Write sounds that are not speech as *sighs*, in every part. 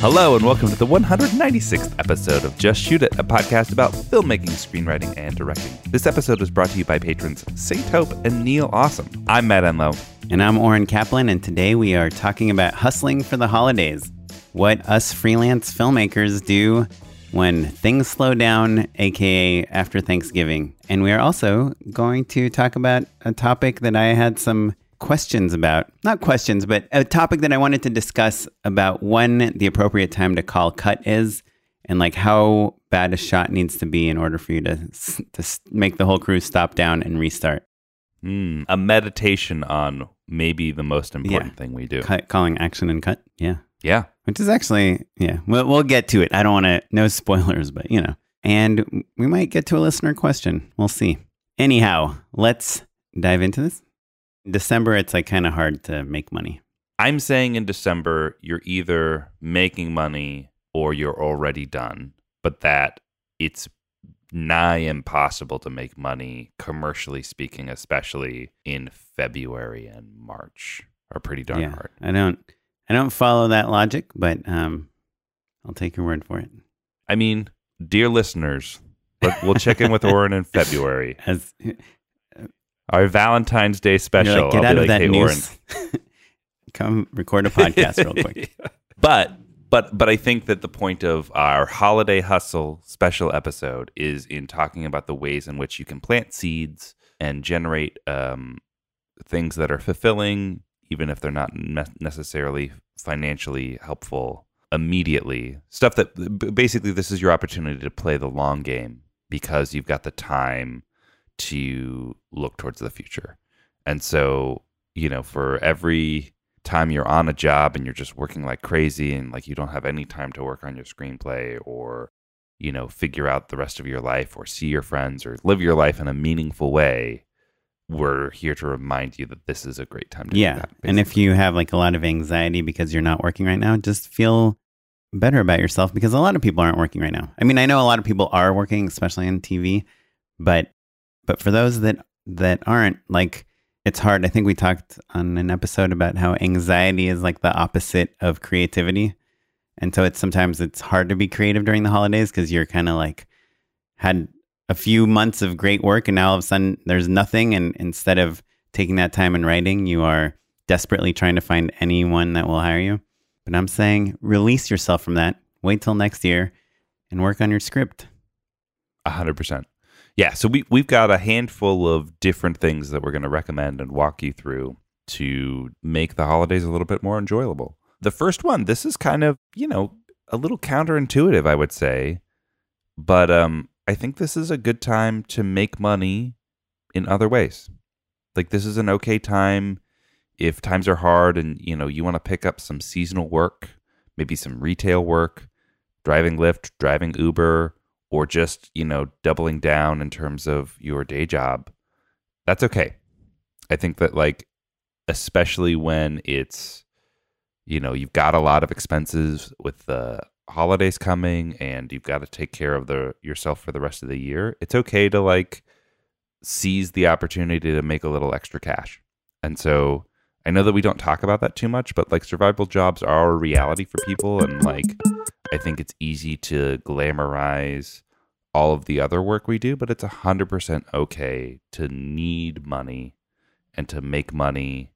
Hello, and welcome to the 196th episode of Just Shoot It, a podcast about filmmaking, screenwriting, and directing. This episode is brought to you by patrons Saint Hope and Neil Awesome. I'm Matt Enlow. And I'm Oren Kaplan, and today we are talking about hustling for the holidays. What us freelance filmmakers do when things slow down, aka after Thanksgiving. And we are also going to talk about a topic that I had some questions about. Not questions, but a topic that I wanted to discuss about when the appropriate time to call cut is and like how bad a shot needs to be in order for you to, to make the whole crew stop down and restart. Mm, a meditation on maybe the most important Yeah. thing we do. Cut, calling action and cut. Yeah. Yeah. which is actually yeah we'll, we'll get to it i don't want to no spoilers but you know and we might get to a listener question we'll see anyhow let's dive into this december it's like kind of hard to make money I'm saying in December, you're either making money or you're already done, but that it's nigh impossible to make money, commercially speaking, especially in February and March, are pretty darn yeah hard. i don't i don't follow that logic but um i'll take your word for it I mean, dear listeners, but we'll check in with Oren in *laughs* February. as Our Valentine's Day special. like, get I'll out of like, that hey, news *laughs* come record a podcast real quick *laughs* but but but I think that the point of our holiday hustle special episode is in talking about the ways in which you can plant seeds and generate um, things that are fulfilling, even if they're not ne- necessarily financially helpful immediately. Stuff that basically this is your opportunity to play the long game because you've got the time to look towards the future. And so, you know, for every time you're on a job and you're just working like crazy and like you don't have any time to work on your screenplay or you know figure out the rest of your life or see your friends or live your life in a meaningful way we're here to remind you that this is a great time to do yeah. that and if you have like a lot of anxiety because you're not working right now just feel better about yourself because a lot of people aren't working right now. I mean i know a lot of people are working especially on tv but but for those that that aren't like it's hard. I think we talked on an episode about how anxiety is like the opposite of creativity. And so it's sometimes it's hard to be creative during the holidays because you're kind of like had a few months of great work and now all of a sudden there's nothing. And instead of taking that time and writing you are desperately trying to find anyone that will hire you. But i'm saying release yourself from that. Wait till next year and work on your script. A hundred percent. Yeah, so we we've got a handful of different things that we're going to recommend and walk you through to make the holidays a little bit more enjoyable. The first one, this is kind of you know a little counterintuitive, I would say, but um, I think this is a good time to make money in other ways. Like this is an okay time if times are hard and you know you want to pick up some seasonal work, maybe some retail work, driving Lyft, driving Uber, or just, you know, doubling down in terms of your day job. That's okay. I think that like especially when it's you know, you've got a lot of expenses with the holidays coming and you've got to take care of the yourself for the rest of the year. It's okay to like seize the opportunity to make a little extra cash. And so I know that we don't talk about that too much, but like survival jobs are a reality for people and like I think it's easy to glamorize all of the other work we do, but it's 100% okay to need money and to make money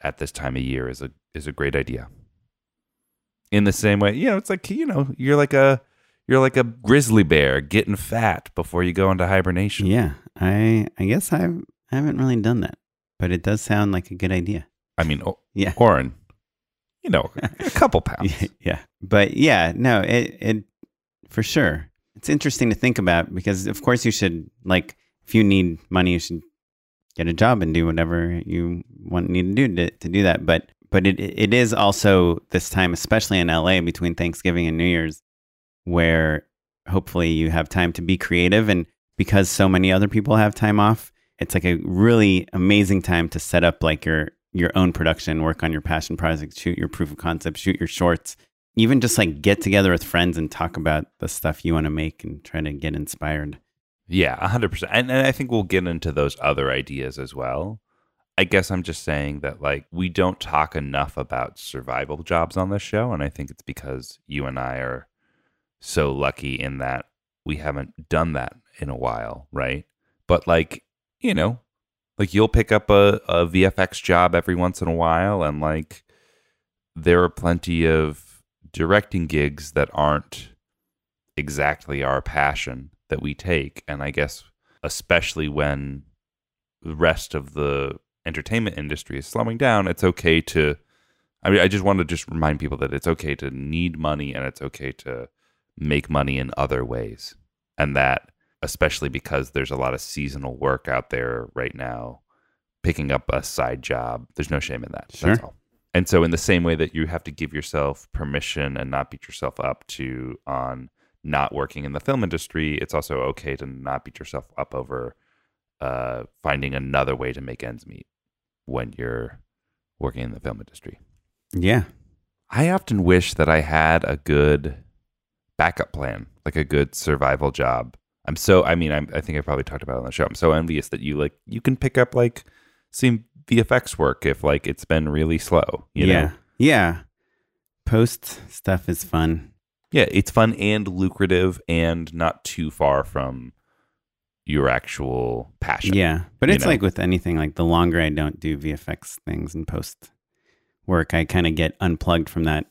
at this time of year is a is a great idea. In the same way, you know, it's like, you know, you're like a you're like a grizzly bear getting fat before you go into hibernation. yeah i i guess i've i haven't really done that but it does sound like a good idea I mean, o- yeah Oren, you know, a couple *laughs* pounds. yeah. But yeah, no, it it for sure. It's interesting to think about because of course you should like if you need money, you should get a job and do whatever you want need to do to, to do that. But but it it is also this time, especially in LA between Thanksgiving and New Year's, where hopefully you have time to be creative and because so many other people have time off, it's like a really amazing time to set up like your your own production, work on your passion project, shoot your proof of concept, shoot your shorts, even just like get together with friends and talk about the stuff you want to make and try to get inspired. Yeah, hundred percent. And and I think we'll get into those other ideas as well. I guess I'm just saying that like we don't talk enough about survival jobs on this show, and I think it's because you and I are so lucky in that we haven't done that in a while, right? But like, you know, like you'll pick up a, a VFX job every once in a while, and like there are plenty of directing gigs that aren't exactly our passion that we take, and I guess especially when the rest of the entertainment industry is slowing down, it's okay to. I mean, I just want to just remind people that it's okay to need money and it's okay to make money in other ways. And that, especially because there's a lot of seasonal work out there right now, picking up a side job, there's no shame in that. Sure. That's all. And so, in the same way that you have to give yourself permission and not beat yourself up to on not working in the film industry, it's also okay to not beat yourself up over uh, finding another way to make ends meet when you're working in the film industry. Yeah. I often wish that I had a good backup plan, like a good survival job. I'm so, I mean, I'm, I think I probably talked about it on the show. I'm so envious that you like, you can pick up like some VFX work if like it's been really slow. You yeah. Know? Yeah. Post stuff is fun. Yeah. It's fun and lucrative and not too far from your actual passion. Yeah. But it's know? like with anything, like the longer I don't do VFX things and post work, I kind of get unplugged from that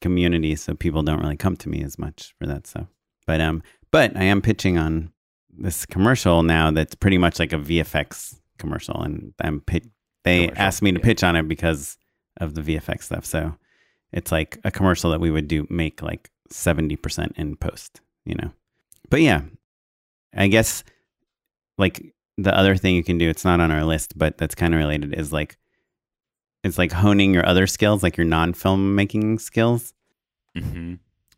community. So people don't really come to me as much for that stuff. But, um, but I am pitching on this commercial now that's pretty much like a VFX commercial. And I'm pit- they Commercial, asked me to yeah. pitch on it because of the VFX stuff. So it's like a commercial that we would do make like 70% in post, you know? But yeah, I guess like the other thing you can do, it's not on our list, but that's kind of related is like, it's like honing your other skills, like your non film making skills. hmm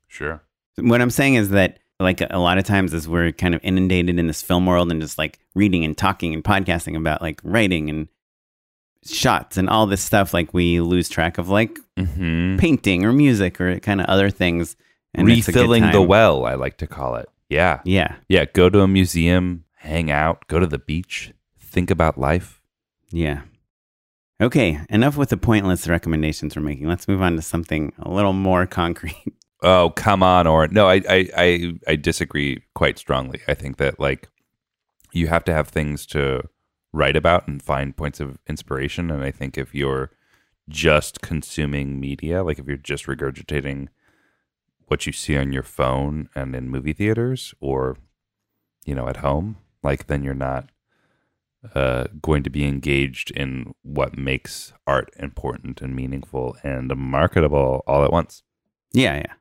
Sure. What I'm saying is that like a lot of times as we're kind of inundated in this film world and just like reading and talking and podcasting about like writing and shots and all this stuff, like we lose track of like hmm painting or music or kind of other things. And it's a good Refilling the well, I like to call it. Yeah. Yeah. Yeah. Go to a museum, hang out, go to the beach, think about life. Yeah. Okay. Enough with the pointless recommendations we're making. Let's move on to something a little more *laughs* concrete. Oh, come on, or no, I, I, I, I disagree quite strongly. I think that like you have to have things to write about and find points of inspiration. And I think if you're just consuming media, like if you're just regurgitating what you see on your phone and in movie theaters or, you know, at home, like then you're not uh, going to be engaged in what makes art important and meaningful and marketable all at once. Yeah. Yeah.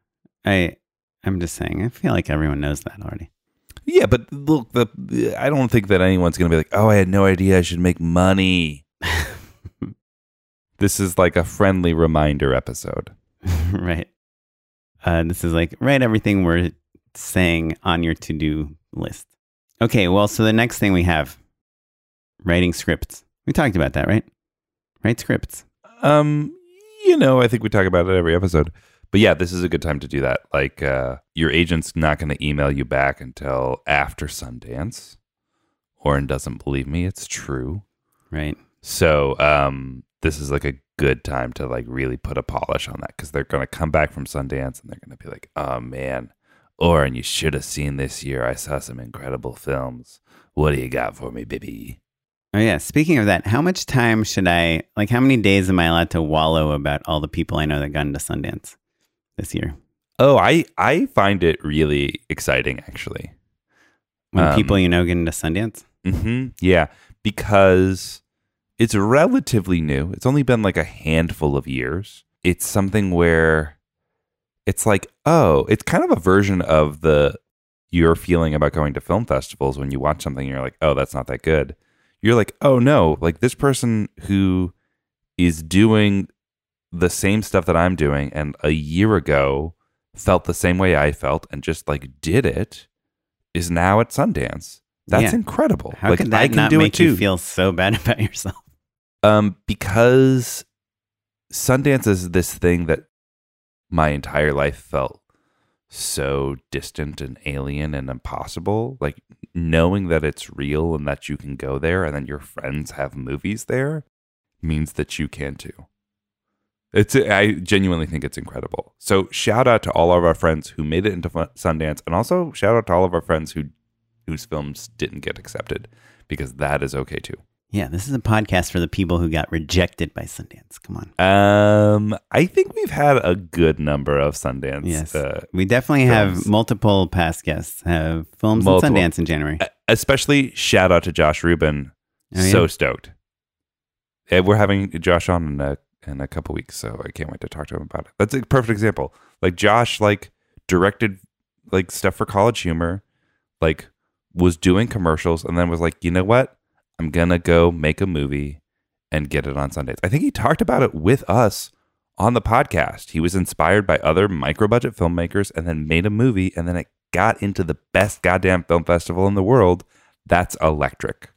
I, I'm just saying, I feel like everyone knows that already. Yeah, but look, the I don't think that anyone's going to be like, "Oh, I had no idea I should make money." *laughs* this is like a friendly reminder episode. *laughs* right. Uh, this is like write everything we're saying on your to do list. Okay. Well, so the next thing we have writing scripts. We talked about that, right? Write scripts. Um, you know, I think we talk about it every episode. But yeah, this is a good time to do that. Like uh your agent's not going to email you back until after Sundance. Oren doesn't believe me, it's true. Right. So, um this is like a good time to like really put a polish on that cuz they're going to come back from Sundance and they're going to be like, "Oh man, Oren, you should have seen this year. I saw some incredible films. What do you got for me, baby?" Oh yeah. Speaking of that, how much time should I like? How many days am I allowed to wallow about all the people I know that got into Sundance this year? Oh, I I find it really exciting actually. When Um, people you know get into Sundance? hmm Yeah, because it's relatively new. It's only been like a handful of years. It's something where it's like, oh, it's kind of a version of the your feeling about going to film festivals when you watch something and you're like, oh, that's not that good. You're like, oh no, like this person who is doing the same stuff that I'm doing and a year ago felt the same way I felt and just like did it is now at Sundance. That's Yeah. incredible. How like could that I can not do make it too. you feel so bad *laughs* about yourself? um, because Sundance is this thing that my entire life felt so distant and alien and impossible. Like knowing that it's real and that you can go there and then your friends have movies there means that you can too. It's I genuinely think it's incredible. So shout out to all of our friends who made it into Sundance, and also shout out to all of our friends who whose films didn't get accepted because that is okay too. Yeah, this is a podcast for the people who got rejected by Sundance. Come on. Um, I think we've had a good number of Sundance. Yes, uh, we definitely films. have multiple past guests have films Multiple. in Sundance in January. especially shout out to Josh Rubin. Oh, yeah? So stoked. Yeah, we're having Josh on in a in a couple weeks, so I can't wait to talk to him about it. That's a perfect example. Like Josh, like directed like stuff for College Humor, like was doing commercials, and then was like, you know what? I'm gonna go make a movie and get it on Sundance. I think he talked about it with us on the podcast. He was inspired by other micro budget filmmakers and then made a movie, and then it got into the best goddamn film festival in the world. That's electric.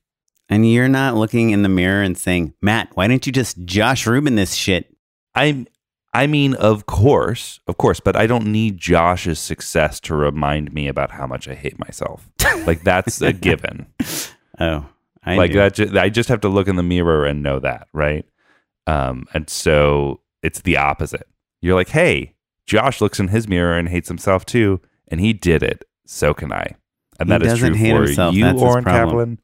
And you're not looking in the mirror and saying, Matt, why didn't you just Josh Rubin this shit? I'm I mean, of course, of course, but I don't need Josh's success to remind me about how much I hate myself. Like that's a *laughs* given. Oh, I like do. that ju- I just have to look in the mirror and know that, right? Um and so it's the opposite. You're like, "Hey, Josh looks in his mirror and hates himself too, and he did it. So can I." And He that is true for himself. you, That's his Oren problem. Kaplan.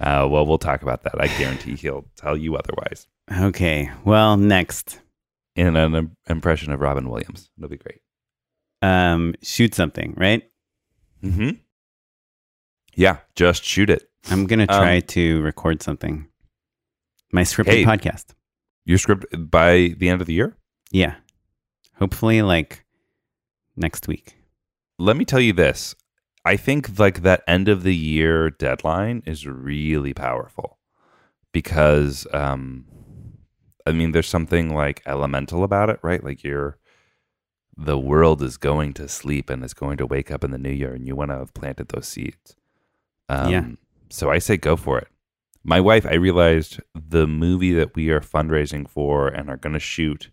Uh, well, we'll talk about that. I guarantee he'll tell you otherwise. Okay. Well, next, In an im- impression of Robin Williams, it'll be great. um, shoot something, right? hmm Yeah, just shoot it. I'm going to Um, try to record something. My scripted Hey. podcast. Your script by the end of the year. Yeah. Hopefully, like next week. Let me tell you this. I think like that end of the year deadline is really powerful because um I mean there's something like elemental about it, right? Like you're the world is going to sleep and is going to wake up in the new year and you want to have planted those seeds. Um, Yeah. So I say go for it. My wife, I realized the movie that we are fundraising for and are going to shoot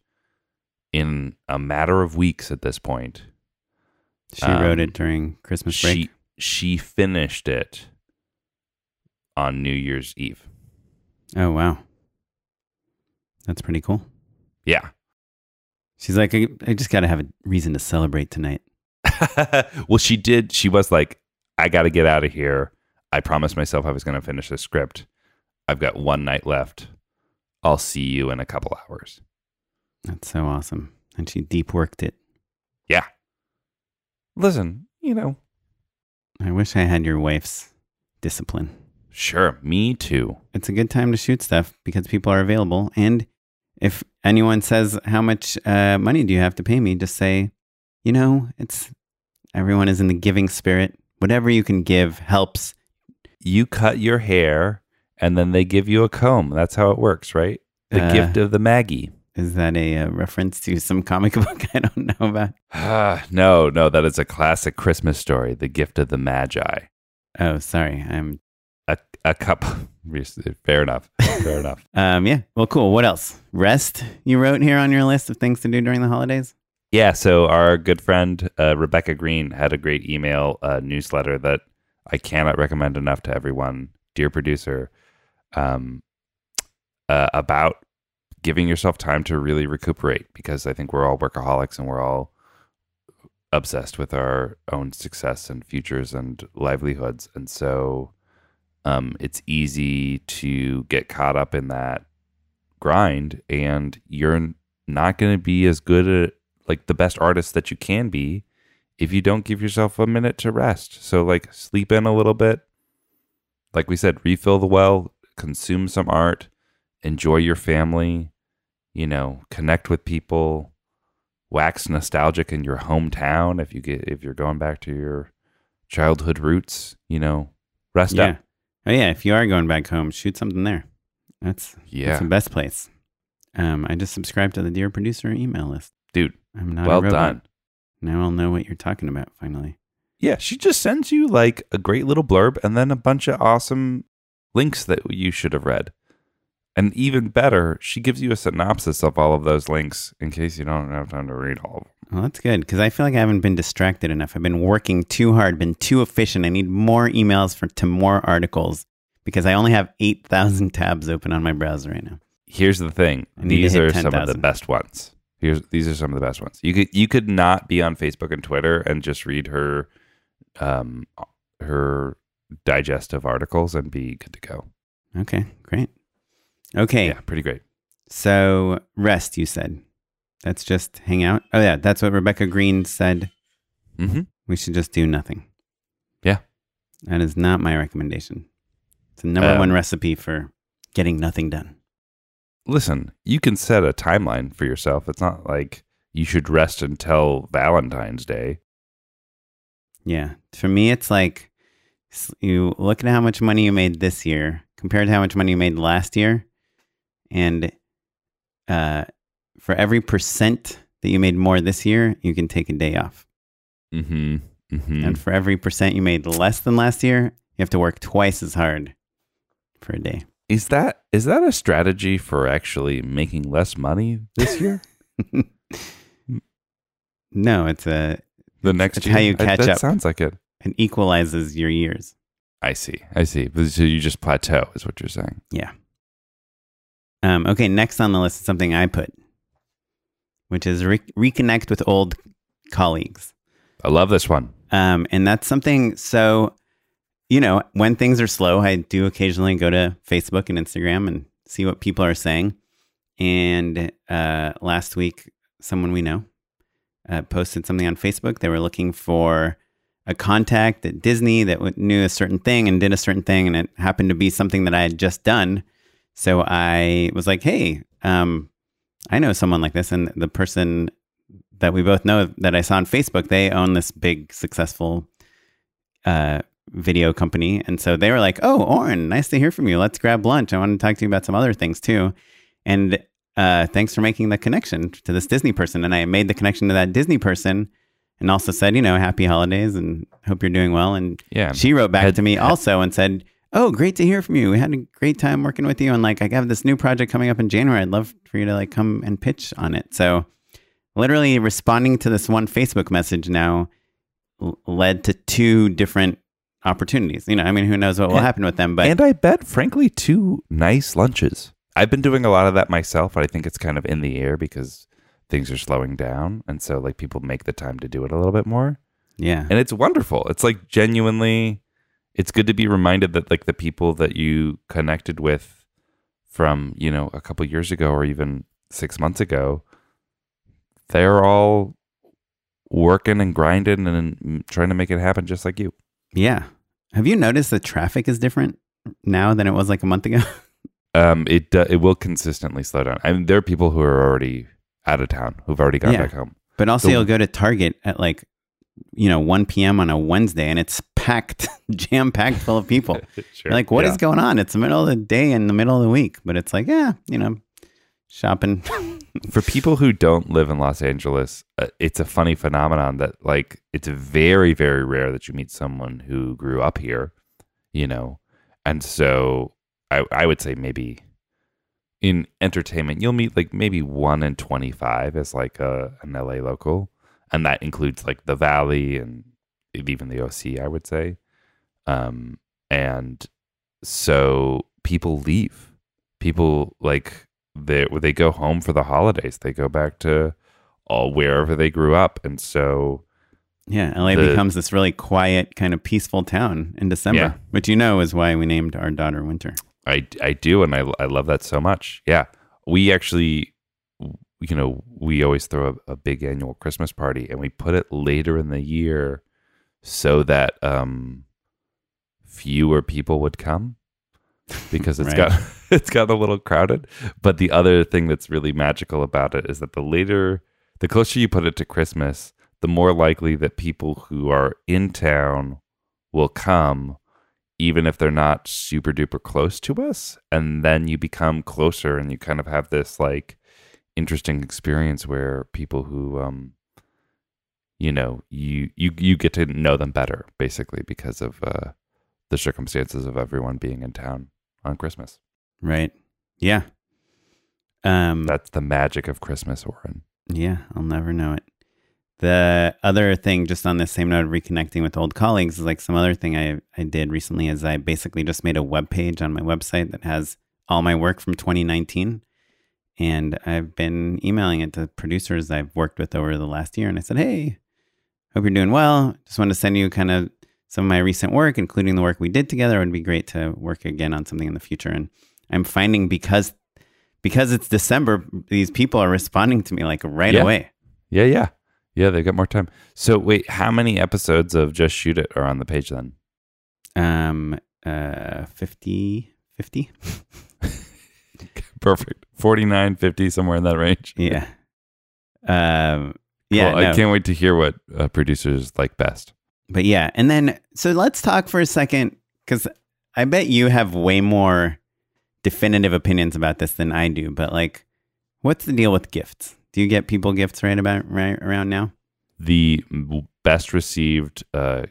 in a matter of weeks at this point. She Um, wrote it during Christmas break. She she finished it on New Year's Eve. oh, wow. That's pretty cool. Yeah. She's like, I, I just got to have a reason to celebrate tonight. *laughs* well, she did. She was like, I got to get out of here. I promised myself I was going to finish the script. I've got one night left. I'll see you in a couple hours. That's so awesome. And she deep worked it. Yeah. Listen, you know, I wish I had your wife's discipline. sure, me too. It's a good time to shoot stuff because people are available. And if anyone says, How much uh, money do you have to pay me? Just say, You know, it's everyone is in the giving spirit. Whatever you can give helps. You cut your hair and then they give you a comb. That's how it works, right? The Uh, gift of the Maggie. Is that a, uh reference to some comic *laughs* book I don't know about? Ah, no, no, that is a classic Christmas story, The Gift of the Magi. Oh, sorry. I'm A, a cup. *laughs* Fair enough. Fair enough. *laughs* um yeah. Well, cool. What else? Rest you wrote here on your list of things to do during the holidays? Yeah, so our good friend uh, Rebecca Green had a great email uh, newsletter that I cannot recommend enough to everyone, dear producer, um, uh, about giving yourself time to really recuperate because I think we're all workaholics and we're all obsessed with our own success and futures and livelihoods. And so um, it's easy to get caught up in that grind and you're not going to be as good at like the best artist that you can be if you don't give yourself a minute to rest. So like sleep in a little bit. Like we said, refill the well, consume some art, enjoy your family, you know, connect with people, wax nostalgic in your hometown if you get if you're going back to your childhood roots, you know, rest yeah. up. Oh yeah. If you are going back home, shoot something there. That's Yeah. that's the best place. Um, I just subscribed to the Dear Producer email list. Dude, I'm not well done. Now I'll know what you're talking about finally. Yeah, she just sends you like a great little blurb and then a bunch of awesome links that you should have read. And even better, she gives you a synopsis of all of those links in case you don't have time to read all of them. Well, that's good because I feel like I haven't been distracted enough. I've been working too hard, been too efficient. I need more emails for to more articles because I only have eight thousand tabs open on my browser right now. here's the thing. I need to These are some of the best ones. Here's these are some of the best ones. You could you could not be on Facebook and Twitter and just read her um her digestive articles and be good to go. Okay. Okay, Yeah, pretty great. so rest, you said. That's just hang out. Oh, yeah, that's what Rebecca Green said. hmm We should just do nothing. Yeah. That is not my recommendation. It's the number Um, one recipe for getting nothing done. Listen, you can set a timeline for yourself. It's not like you should rest until Valentine's Day. Yeah. For me, it's like you look at how much money you made this year compared to how much money you made last year. And uh, for every percent that you made more this year, you can take a day off. Mm-hmm. Mm-hmm. And for every percent you made less than last year, you have to work twice as hard for a day. Is that is that a strategy for actually making less money this year? *laughs* no, it's a the next it's year? how you I- catch that up. sounds like it. it equalizes your years. I see. I see. So you just plateau is what you're saying. Um, okay, next on the list is something I put, which is re- reconnect with old colleagues. I love this one. Um, and that's something so, you know, when things are slow, I do occasionally go to Facebook and Instagram and see what people are saying. And uh, last week, someone we know uh, posted something on Facebook. They were looking for a contact at Disney that knew a certain thing and did a certain thing. And it happened to be something that I had just done. So I was like, hey, um, I know someone like this. And the person that we both know that I saw on Facebook, they own this big successful uh, video company. And so they were like, oh, Oren, nice to hear from you. Let's grab lunch. I want to talk to you about some other things too. And uh, thanks for making the connection to this Disney person. And I made the connection to that Disney person and also said, you know, happy holidays and hope you're doing well. And Yeah. she wrote back Had- to me had- also and said, "Oh, great to hear from you. We had a great time working with you, and like I have this new project coming up in January. I'd love for you to like come and pitch on it." So, literally responding to this one Facebook message now l- led to two different opportunities. You know, I mean, who knows what will And- happen with them? But and I bet, frankly, two nice lunches. I've been doing a lot of that myself, but I think it's kind of in the air because things are slowing down. And so, like, people make the time to do it a little bit more. yeah, And it's wonderful. It's like genuinely, it's good to be reminded that, like, the people that you connected with from, you know, a couple years ago or even six months ago, they're all working and grinding and trying to make it happen just like you. yeah. Have you noticed the traffic is different now than it was like a month ago? *laughs* Um, it uh, it will consistently slow down. I mean, there are people who are already out of town who've already gone Yeah. back home. But also, The- you'll go to Target at like, you know, 1 p.m. on a Wednesday and it's packed, *laughs* jam packed full of people. *laughs* sure. Like, what is Yeah. going on? It's the middle of the day in the middle of the week. But it's like, yeah, you know, shopping. *laughs* for people who don't live in Los Angeles? Uh, it's a funny phenomenon that like it's very very rare that you meet someone who grew up here, you know, and so I I would say maybe in entertainment you'll meet like maybe one in twenty five as like a an LA local, and that includes like the Valley and even the OC. I would say, um, and so people leave. People like they they go home for the holidays. They go back to all wherever they grew up, and so yeah, LA The- becomes this really quiet, kind of peaceful town in December, Yeah. which you know is why we named our daughter Winter. I I do, and I I love that so much. Yeah, we actually, you know, we always throw a, a big annual Christmas party, and we put it later in the year so that um fewer people would come because it's Right. got *laughs* it's got a little crowded. But the other thing that's really magical about it is that the later, the closer you put it to Christmas, the more likely that people who are in town will come, even if they're not super duper close to us. And then you become closer, and you kind of have this like interesting experience where people who um you know you you you get to know them better basically because of uh the circumstances of everyone being in town on Christmas. Right. Yeah. Um, That's the magic of Christmas, Oren. Yeah, I'll never know it. The other thing, just on the same note of reconnecting with old colleagues, is like some other thing I, I did recently is I basically just made a web page on my website that has all my work from 2019. And I've been emailing it to producers I've worked with over the last year. And I said, hey, hope you're doing well. Just wanted to send you kind of some of my recent work, including the work we did together. It would be great to work again on something in the future. And I'm finding because because it's December, these people are responding to me like right Yeah. away. Yeah, yeah. Yeah, they've got more time. So wait, how many episodes of Just Shoot It are on the page then? Um, uh, 50, 50? *laughs* Perfect. 49, 50, somewhere in that range. Yeah. Um, yeah. Well, I can't wait to hear what uh, producers like best. But yeah, and then so let's talk for a second because I bet you have way more definitive opinions about this than I do. But like, what's the deal with gifts? Do you get people gifts right about right around now? The best received uh,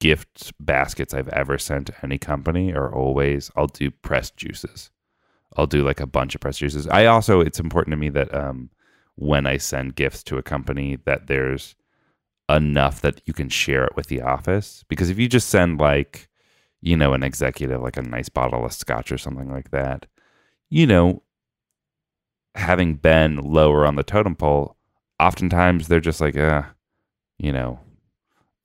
gift baskets I've ever sent to any company are always I'll do pressed juices. I'll do like a bunch of pressed juices. I also it's important to me that um, when I send gifts to a company that there's enough that you can share it with the office? Because if you just send like you know an executive like a nice bottle of scotch or something like that you know having been lower on the totem pole oftentimes they're just like uh you know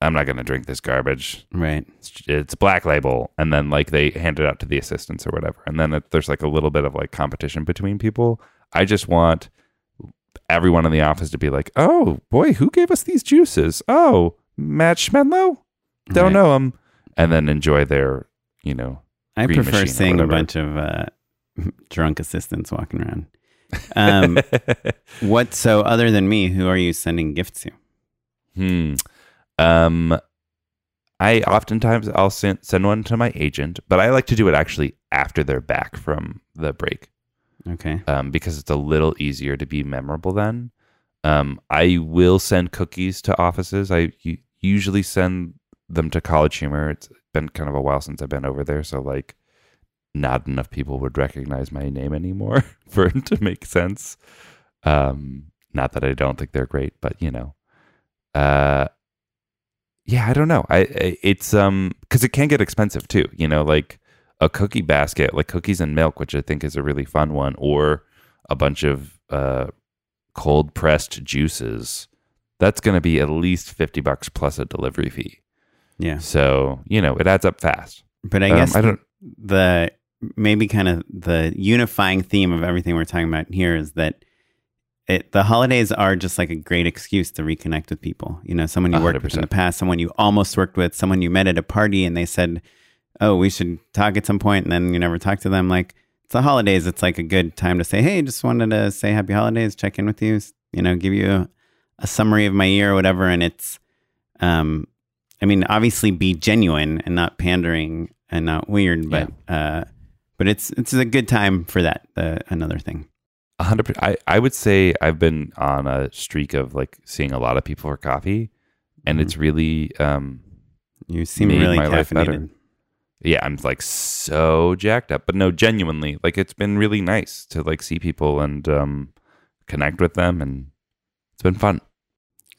i'm not going to drink this garbage. Right. it's, it's black label. And then like they hand it out to the assistants or whatever. And then it, there's like a little bit of like competition between people. I just want everyone in the office to be like oh boy who gave us these juices oh matt schmenlow don't Right. know him and then enjoy their you know I prefer seeing a bunch of uh, *laughs* drunk assistants walking around. Um, *laughs* what? So, other than me, who are you sending gifts to? Hmm. Um, I oftentimes I'll send send one to my agent, but I like to do it actually after they're back from the break, Okay. um, because it's a little easier to be memorable then. Um, I will send cookies to offices. I usually send them to College Humor. It's been kind of a while since I've been over there, so like, not enough people would recognize my name anymore *laughs* for it to make sense. Um, not that I don't think they're great, but you know, uh, yeah, I don't know. I, I it's um because it can get expensive too. You know, like a cookie basket, like cookies and milk, which I think is a really fun one, or a bunch of uh cold pressed juices. That's going to be at least fifty bucks plus a delivery fee. Yeah. So you know, it adds up fast. But I Um, guess I don't. the maybe kind of the unifying theme of everything we're talking about here is that it, the holidays are just like a great excuse to reconnect with people. You know, someone you worked with in the past, someone you almost worked with, someone you met at a party and they said, Oh, we should talk at some point, and then you never talk to them. Like it's the holidays. It's like a good time to say, Hey, just wanted to say happy holidays, check in with you, you know, give you a, a summary of my year or whatever. And it's, um, I mean, obviously be genuine and not pandering and not weird, but uh, but it's it's a good time for that. Uh, another thing. Hundred. per- I I would say I've been on a streak of like seeing a lot of people for coffee, and Mhm. it's really um You seem really my life better. caffeinated. Yeah I'm like so jacked up, but no, genuinely like it's been really nice to like see people and um connect with them, and it's been fun.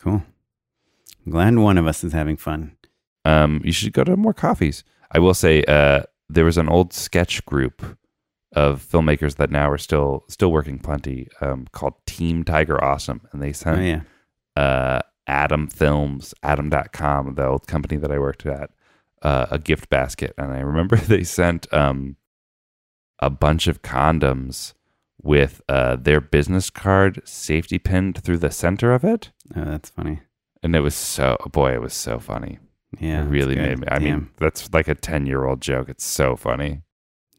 Cool. I'm glad one of us is having fun. Um, you should go to more coffees. I will say, uh, there was an old sketch group of filmmakers that now are still still working plenty, um, called Team Tiger Awesome, and they sent Oh yeah. uh, Atom Films, Atom.com, the old company that I worked at, uh, a gift basket. And I remember *laughs* they sent um, a bunch of condoms with uh, their business card safety pinned through the center of it. Oh, that's funny. And it was so, boy, it was so funny. Yeah. it really made me. I mean, that's like a 10 year old joke. It's so funny.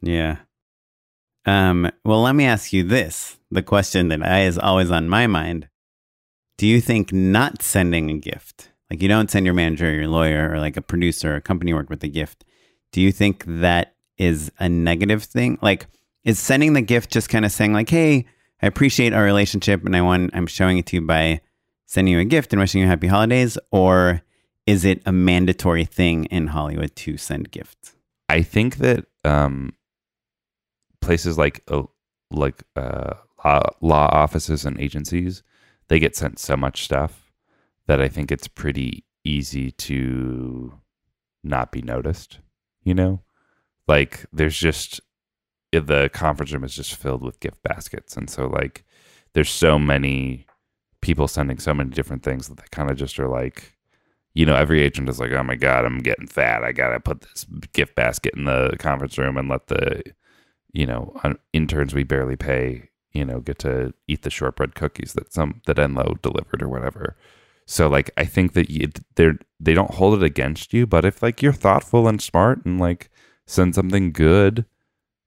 Yeah. Um. Well, let me ask you this: the question that I is always on my mind. Do you think not sending a gift, like you don't send your manager or your lawyer or like a producer or a company work with a gift, do you think that is a negative thing? Like, is sending the gift just kind of saying like, "Hey, I appreciate our relationship and I want I'm showing it to you by sending you a gift and wishing you happy holidays," or is it a mandatory thing in Hollywood to send gifts? I think that um, places like uh, like uh, law, law offices and agencies they get sent so much stuff that I think it's pretty easy to not be noticed. You know, like there's just the conference room is just filled with gift baskets, and so like there's so many people sending so many different things that they kind of just are like, you know, every agent is like, oh my god, I'm getting fat. I gotta put this gift basket in the conference room and let the, you know, interns we barely pay, you know, get to eat the shortbread cookies that some that Enlow delivered or whatever. So like, I think that you, they're they don't hold it against you, but if like you're thoughtful and smart and like send something good,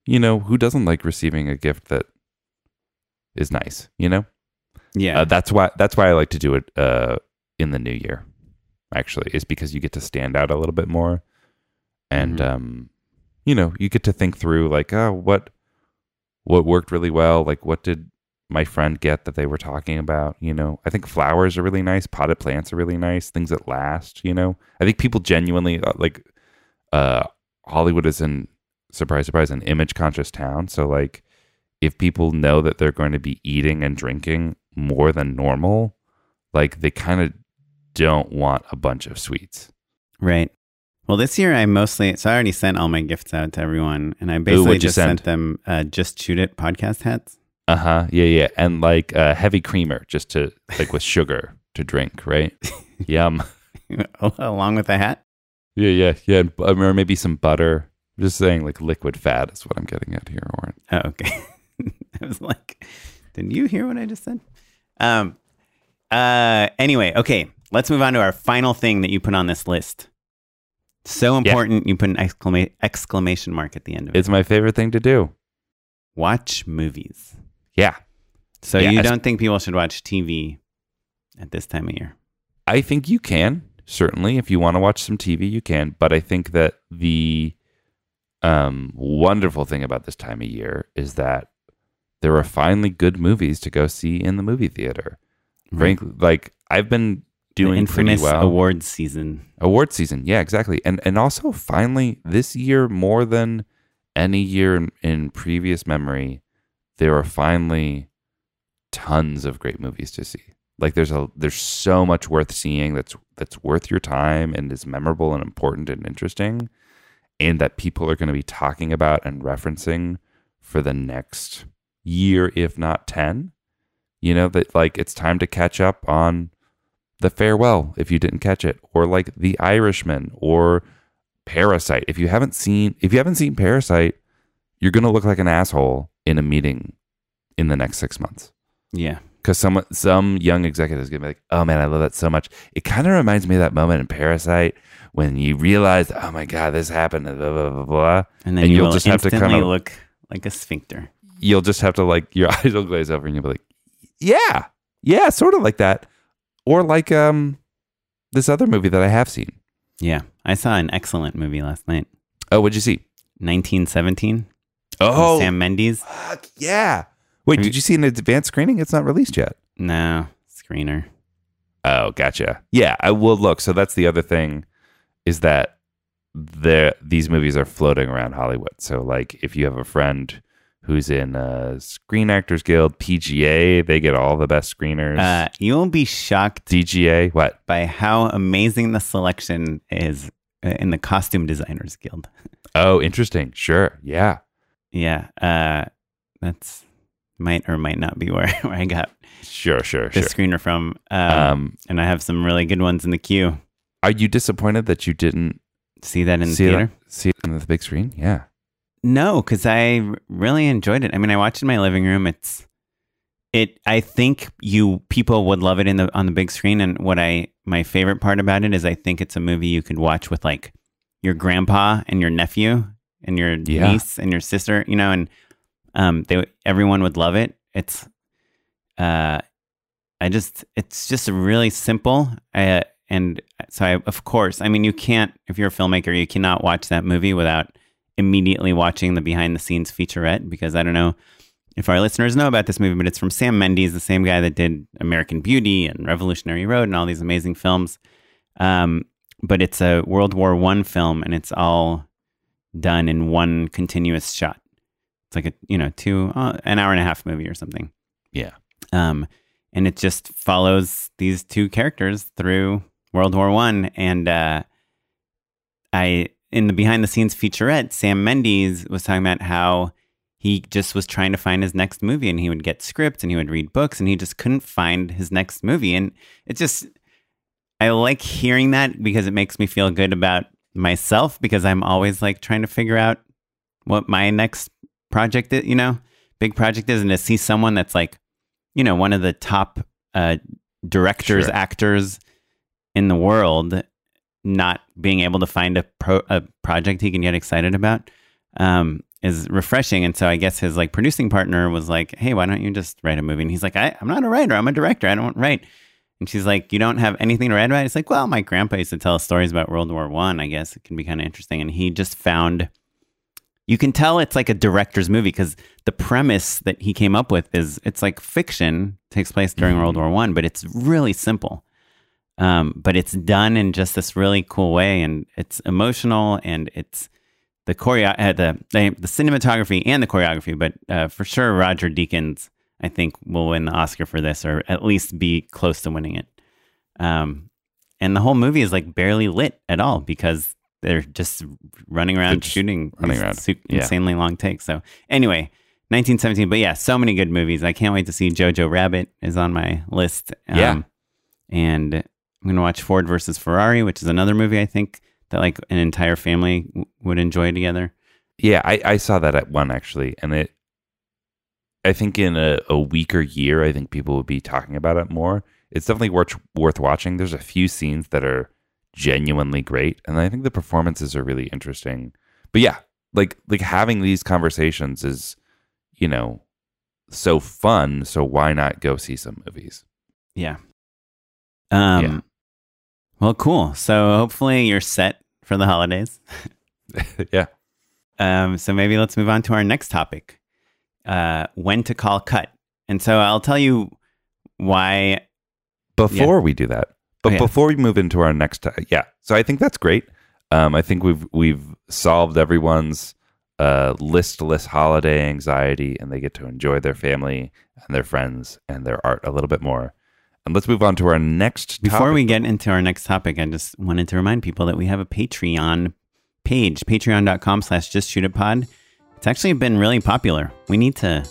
you know, who doesn't like receiving a gift that is nice, you know? Yeah. Uh, that's why that's why I like to do it uh, in the new year. Actually, is because you get to stand out a little bit more, and Mhm. um, you know, you get to think through like, oh, what what worked really well. Like, what did my friend get that they were talking about? You know, I think flowers are really nice. Potted plants are really nice. Things that last. You know, I think people genuinely uh, like. Uh, Hollywood is in surprise, surprise, an image conscious town. So like, if people know that they're going to be eating and drinking more than normal, like they kind of don't want a bunch of sweets. Right. Well, this year I mostly so I already sent all my gifts out to everyone, and I basically what'd just sent them uh, just shoot it podcast hats. Uh huh. Yeah, yeah, and like uh, heavy creamer, just to like with sugar to drink, right? *laughs* Yum. *laughs* along with the hat. Yeah, yeah, yeah. Or maybe some butter. I'm just saying, like liquid fat is what I'm getting at here, Oren. Oh, okay. *laughs* I was like, didn't you hear what I just said? Um. Uh. Anyway, okay. Let's move on to our final thing that you put on this list. So important, you put an exclama- exclamation mark at the end of it. It's my favorite thing to do. Watch movies. Yeah, So Yeah, you don't think people should watch TV at this time of year? I think you can certainly if you want to watch some TV, you can. But I think that the um, wonderful thing about this time of year is that there are finally good movies to go see in the movie theater. Frankly, like I've been The doing pretty infamous well. awards season. Award season, yeah, exactly, and and also finally this year more than any year in, in previous memory, there are finally tons of great movies to see. Like there's a there's so much worth seeing that's that's worth your time and is memorable and important and interesting, and that people are going to be talking about and referencing for the next year, if not ten. You know that like it's time to catch up on the farewell if you didn't catch it or like the irishman or parasite if you haven't seen if you haven't seen parasite you're going to look like an asshole in a meeting in the next six months Yeah. because some some young executive is going to be like oh man i love that so much it kind of reminds me of that moment in parasite when you realize oh my god this happened blah blah blah blah And then And you you'll just have to kind of- look like a sphincter. you'll just have to like *laughs* your eyes will glaze over and you'll be like yeah yeah sort of like that or like um this other movie that i have seen Yeah. I saw an excellent movie last night. oh what'd you see 1917. Oh Sam Mendes. Fuck yeah. Wait, Have did you see an advanced screening? It's not released yet. No, screener. Oh, gotcha. Yeah, I will look. So that's the other thing is that the these movies are floating around Hollywood. So like if you have a friend who's in uh Screen Actors Guild, PGA, they get all the best screeners. Uh, you'll be shocked DGA, what? by how amazing the selection is in the Costume Designers Guild. Oh, interesting. Sure. Yeah. Yeah. Uh, that's might or might not be where, *laughs* where I got Sure, sure, the sure. screener from. Um, Um and I have some really good ones in the queue. are you disappointed that you didn't See that in the theater? it, see it on the big screen? Yeah. No, because I really enjoyed it. I mean, I watched it in my living room. It's it. I think you people would love it in the on the big screen. And what I my favorite part about it is I think it's a movie you could watch with like your grandpa and your nephew and your Yeah. niece and your sister. You know, and um, they everyone would love it. It's uh, I just it's just really simple. Uh, and so I, of course, I mean, you can't if you're a filmmaker, you cannot watch that movie without immediately watching the behind the scenes featurette because I don't know if our listeners know about this movie, but it's from Sam Mendes, the same guy that did American Beauty and Revolutionary Road and all these amazing films. Um, but it's a World War One film, and it's all done in one continuous shot. It's like a you know two uh, an hour and a half movie or something. Yeah. Um, and it just follows these two characters through World War One, and uh, I in the behind the scenes featurette, Sam Mendes was talking about how he just was trying to find his next movie and he would get scripts and he would read books and he just couldn't find his next movie. And it just, I like hearing that because it makes me feel good about myself because I'm always like trying to figure out what my next project is, you know, big project is. And to see someone that's like, you know, one of the top uh, directors, Sure. actors in the world not being able to find a, pro- a project he can get excited about um, is refreshing. And so I guess his like producing partner was like, "Hey, why don't you just write a movie?" And he's like, I, "I'm not a writer. I'm a director. I don't write." And she's like, "You don't have anything to write about?" It's like, "Well, my grandpa used to tell stories about World War One. I. guess it can be kind of interesting." And he just found. You can tell it's like a director's movie because the premise that he came up with is it's like fiction takes place during World War One, but it's really simple. Um, but it's done in just this really cool way, and it's emotional, and it's the choreo, uh, the, the the cinematography and the choreography. But uh, for sure, Roger Deakins, I think, will win the Oscar for this, or at least be close to winning it. Um, and the whole movie is like barely lit at all because they're just running around just shooting running around. su- Yeah. insanely long takes. So anyway, 1917. But yeah, so many good movies. I can't wait to see Jojo Rabbit is on my list. Um, Yeah. and I'm gonna watch Ford versus Ferrari, which is another movie I think that like an entire family w- would enjoy together. Yeah, I, I saw that at one actually, and it. I think in a, a weaker year, I think people would be talking about it more. It's definitely worth worth watching. There's a few scenes that are genuinely great, and I think the performances are really interesting. But yeah, like like having these conversations is, you know, so fun. So why not go see some movies? Yeah. Um. Yeah. Well, cool. So hopefully you're set for the holidays. *laughs* yeah, Um, so maybe let's move on to our next topic uh, when to call cut. And so I'll tell you why. before we do that but Oh, yeah. before we move into our next ti- yeah so i think that's great um, i think we've we've solved everyone's uh, listless holiday anxiety and they get to enjoy their family and their friends and their art a little bit more and let's move on to our next Before topic. we get into our next topic, I just wanted to remind people that we have a Patreon page, patreon.com slash just shoot it pod. It's actually been really popular. We need to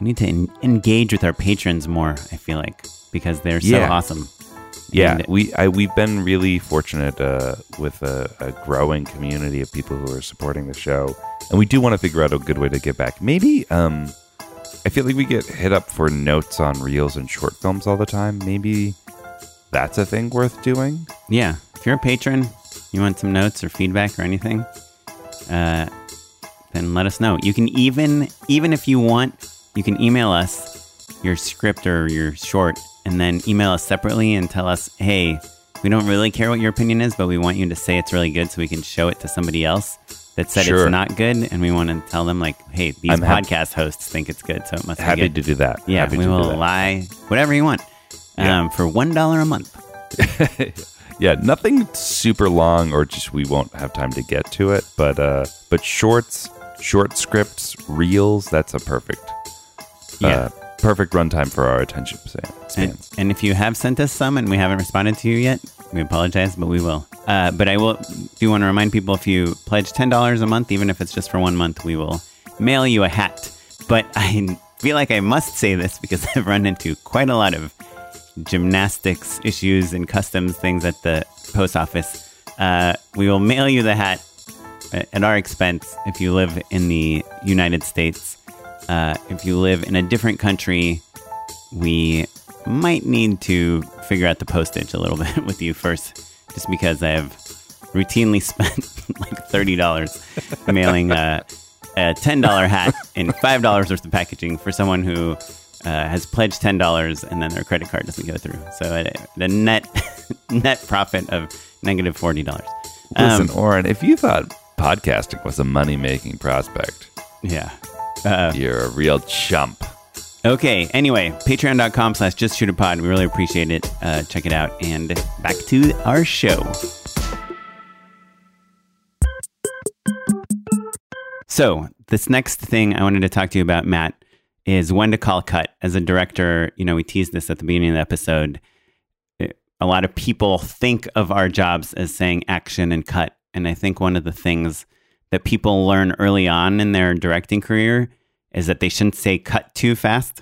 we need to en- engage with our patrons more, I feel like, because they're so Yeah. awesome. yeah and- we I, we've been really fortunate uh, with a, a growing community of people who are supporting the show and we do want to figure out a good way to get back maybe um, I feel like we get hit up for notes on reels and short films all the time. Maybe that's a thing worth doing. Yeah. If you're a patron, you want some notes or feedback or anything, uh, then let us know. You can even, even if you want, you can email us your script or your short and then email us separately and tell us, hey, we don't really care what your opinion is, but we want you to say it's really good so we can show it to somebody else that said Sure. it's not good. And we want to tell them, like, hey, these I'm podcast hosts think it's good, so it must Happy be good. to do that. yeah, Happy we will lie, whatever you want, Yeah. um, for $1 a month. *laughs* yeah, nothing super long, or just we won't have time to get to it. But uh, but shorts, short scripts, reels. That's a perfect, Yeah. uh, perfect runtime for our attention span. And, and if you have sent us some and we haven't responded to you yet, we apologize, but we will. Uh, but I will do want to remind people if you pledge ten dollars a month, even if it's just for one month, we will mail you a hat. But *laughs* I feel like I must say this because *laughs* I've run into quite a lot of gymnastics issues and customs things at the post office. Uh, we will mail you the hat uh, at our expense if you live in the United States. Uh, if you live in a different country, we might need to figure out the postage a little *laughs* bit with you first, just because I have routinely *laughs* spent like thirty dollars mailing a, a ten dollar hat and five dollars worth of packaging for someone who uh, has pledged ten dollars and then their credit card doesn't go through. So uh, the net *laughs* net profit of negative forty dollars. Listen, Oren, if you thought podcasting was a money making prospect, yeah. Uh, you're a real chump. Okay. Anyway, patreon.com slash just shoot a pod. We really appreciate it. Uh, check it out. And back to our show. So, this next thing I wanted to talk to you about, Matt, is when to call cut. As a director, you know, we teased this at the beginning of the episode. A lot of people think of our jobs as saying action and cut. And I think one of the things that people learn early on in their directing career is that they shouldn't say cut too fast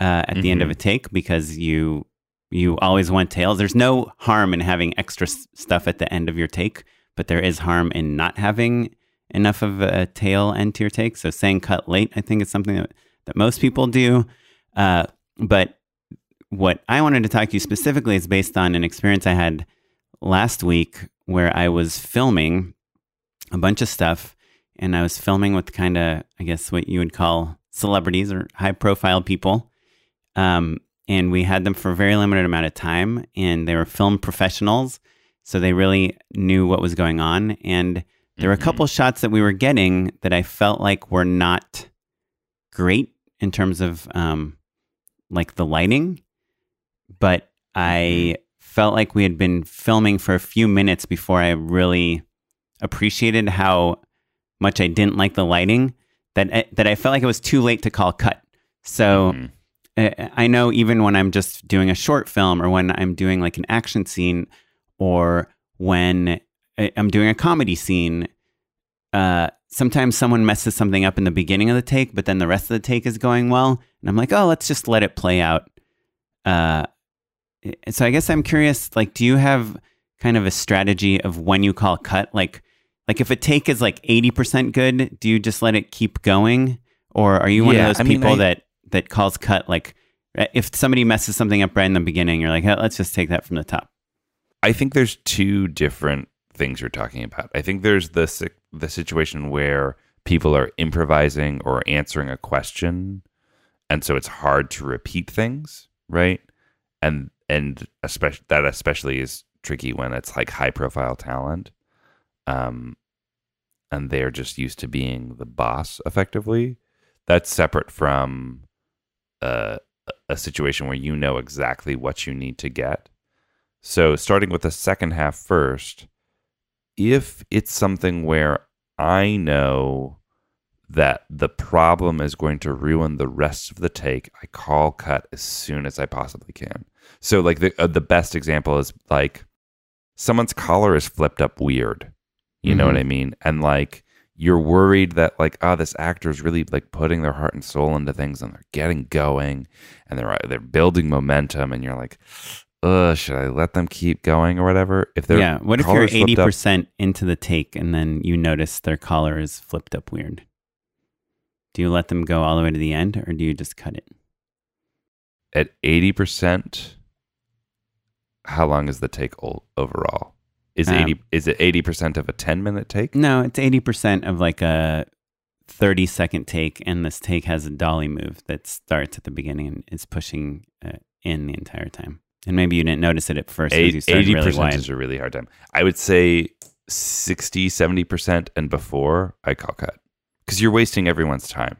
uh, at the end of Mhm. a take because you you always want tails. There's no harm in having extra stuff at the end of your take, but there is harm in not having enough of a tail end to your take. So saying cut late, I think is something that, that most people do. Uh, but what I wanted to talk to you specifically is based on an experience I had last week where I was filming a bunch of stuff and I was filming with kind of, I guess, what you would call celebrities or high profile people. Um, and we had them for a very limited amount of time and they were film professionals. So they really knew what was going on. And there were a Mhm. couple shots that we were getting that I felt like were not great in terms of um, like the lighting, but I felt like we had been filming for a few minutes before I really appreciated how much I didn't like the lighting. That I, that I felt like it was too late to call cut. So Mhm. uh, I know even when I'm just doing a short film or when I'm doing like an action scene or when I- I'm doing a comedy scene, uh, sometimes someone messes something up in the beginning of the take, but then the rest of the take is going well. And I'm like, oh, let's just let it play out. Uh, so I guess I'm curious, like, do you have kind of a strategy of when you call cut? Like, like if a take is like 80% good, do you just let it keep going? Or are you one Yeah, of those I mean, people I- that, that calls cut? Like uh, if somebody messes something up right in the beginning, you're like, "Hey, let's just take that from the top. I think there's two different things you're talking about. I think there's the the situation where people are improvising or answering a question, and so it's hard to repeat things, right? And and especially that especially is tricky when it's like high profile talent, um, and they're just used to being the boss effectively. That's separate from uh, a situation where you know exactly what you need to get. So, starting with the second half first, if it's something where I know that the problem is going to ruin the rest of the take, I call cut as soon as I possibly can. So, like the uh, the best example is like someone's collar is flipped up weird. You know Mhm. what I mean? And like you're worried that like oh this actor is really like putting their heart and soul into things and they're getting going and they're they're building momentum and you're like uh should I let them keep going or whatever if they're yeah. What if you're collar's flipped eighty up- percent into the take and then you notice their collar is flipped up weird? Do you let them go all the way to the end, or do you just cut it? at 80% how long is the take o- overall? Is Um, 80 is it 80% of a 10 minute take? No, it's eighty percent of like a thirty second take, and this take has a dolly move that starts at the beginning and is pushing uh, in the entire time. And maybe you didn't notice it at first because you started 80% really wide. is a really hard time. I would say 60 70% and before i call cut. Because you're wasting everyone's time.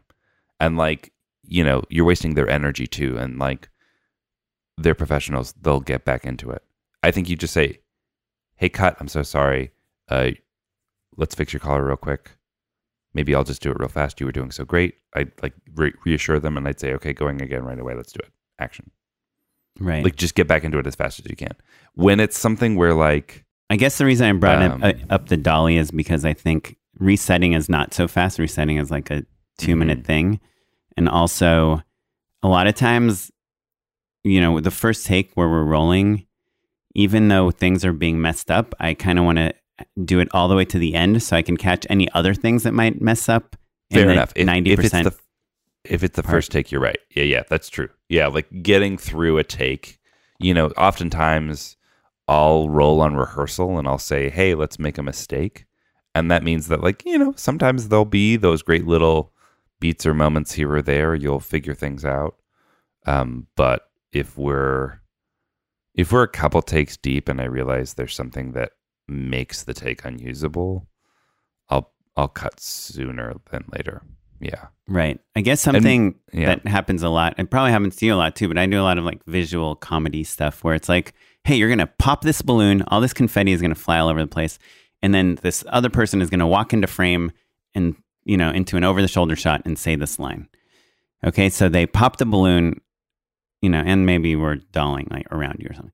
And like you know you're wasting their energy too. And like they're professionals they'll get back into it. I think you just say hey cut i'm so sorry. Uh let's fix your collar real quick. Maybe i'll just do it real fast. You were doing so great. I'd like re- reassure them and i'd say okay going again right away. Let's do it. Action. Right. like just get back into it as fast as you can. When it's something where like I guess the reason I brought Um, up, uh, up the dolly is because I think resetting is not so fast. Resetting is like a 2 minute Mhm. thing. And also, a lot of times, you know, the first take where we're rolling, even though things are being messed up, I kind of want to do it all the way to the end so I can catch any other things that might mess up. fair enough 90%. if it's the if it's the part. first take you're right yeah yeah that's true yeah like getting through a take you know oftentimes i'll roll on rehearsal and i'll say hey let's make a mistake and that means that like you know sometimes there'll be those great little beats or moments here or there you'll figure things out um, but if we're if we're a couple takes deep and i realize there's something that makes the take unusable i'll i'll cut sooner than later yeah Right. I guess something yeah. that happens a lot, it probably happens to you a lot too, but I do a lot of like visual comedy stuff where it's like, hey, you're going to pop this balloon, all this confetti is going to fly all over the place. And then this other person is going to walk into frame and, you know, into an over the shoulder shot and say this line. Okay. So they pop the balloon, you know, and maybe we're dolling like around you or something.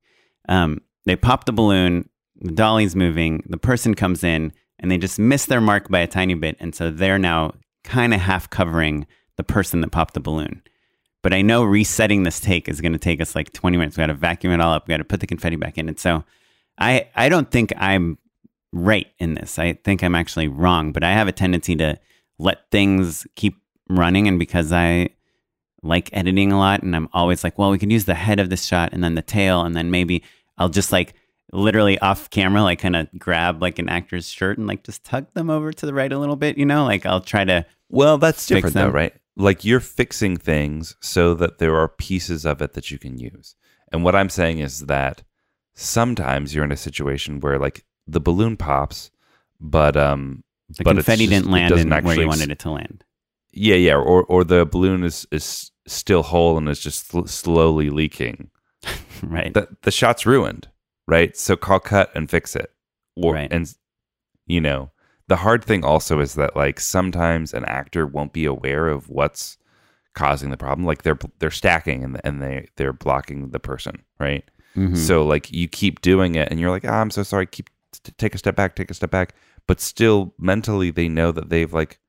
Um, they pop the balloon, the dolly's moving, the person comes in, and they just miss their mark by a tiny bit. And so they're now kind of half covering the person that popped the balloon. But I know resetting this take is going to take us like 20 minutes. We got to vacuum it all up. We got to put the confetti back in. And so I, I don't think I'm right in this. I think I'm actually wrong, but I have a tendency to let things keep running. And because I like editing a lot and I'm always like, well, we can use the head of this shot and then the tail. And then maybe I'll just like literally off camera, like kind of grab like an actor's shirt and like just tug them over to the right a little bit, you know? Like I'll try to. Well, that's different though, right? Like you're fixing things so that there are pieces of it that you can use. And what I'm saying is that sometimes you're in a situation where like the balloon pops, but um The but confetti just- didn't land where you wanted it to land. Yeah, yeah, or or the balloon is is still whole and is just sl- slowly leaking. *laughs* right. The the shot's ruined, right? So call cut and fix it. Or Right. and you know, the hard thing also is that like sometimes an actor won't be aware of what's causing the problem. Like they're they're stacking and and they they're blocking the person, right? Mhm. So like you keep doing it and you're like, ah, I'm so sorry. Keep t- take a step back, take a step back. But still mentally they know that they've like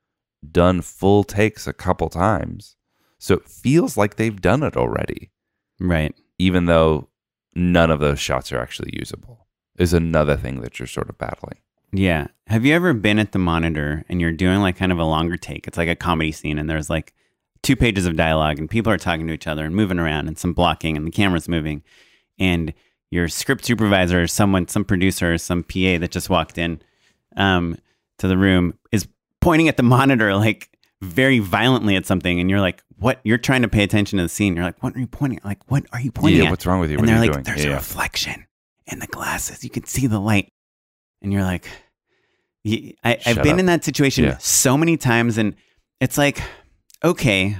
done full takes a couple times. So it feels like they've done it already, right. even though none of those shots are actually usable. Is another thing that you're sort of battling. Yeah. Have you ever been at the monitor and you're doing like kind of a longer take? It's like a comedy scene and there's like two pages of dialogue and people are talking to each other and moving around and some blocking and the camera's moving. And your script supervisor or someone, some producer or some PA that just walked in um, to the room is pointing at the *laughs* monitor like very violently at something. And you're like, what? You're trying to pay attention to the scene. You're like, what are you pointing at? Like, what are you pointing yeah, at? what's wrong with you? and What they're are you like, doing? there's yeah, a yeah. reflection in the glasses. You can see the light. And you're like, I, have been up. in that situation Yeah. so many times. And it's like, okay,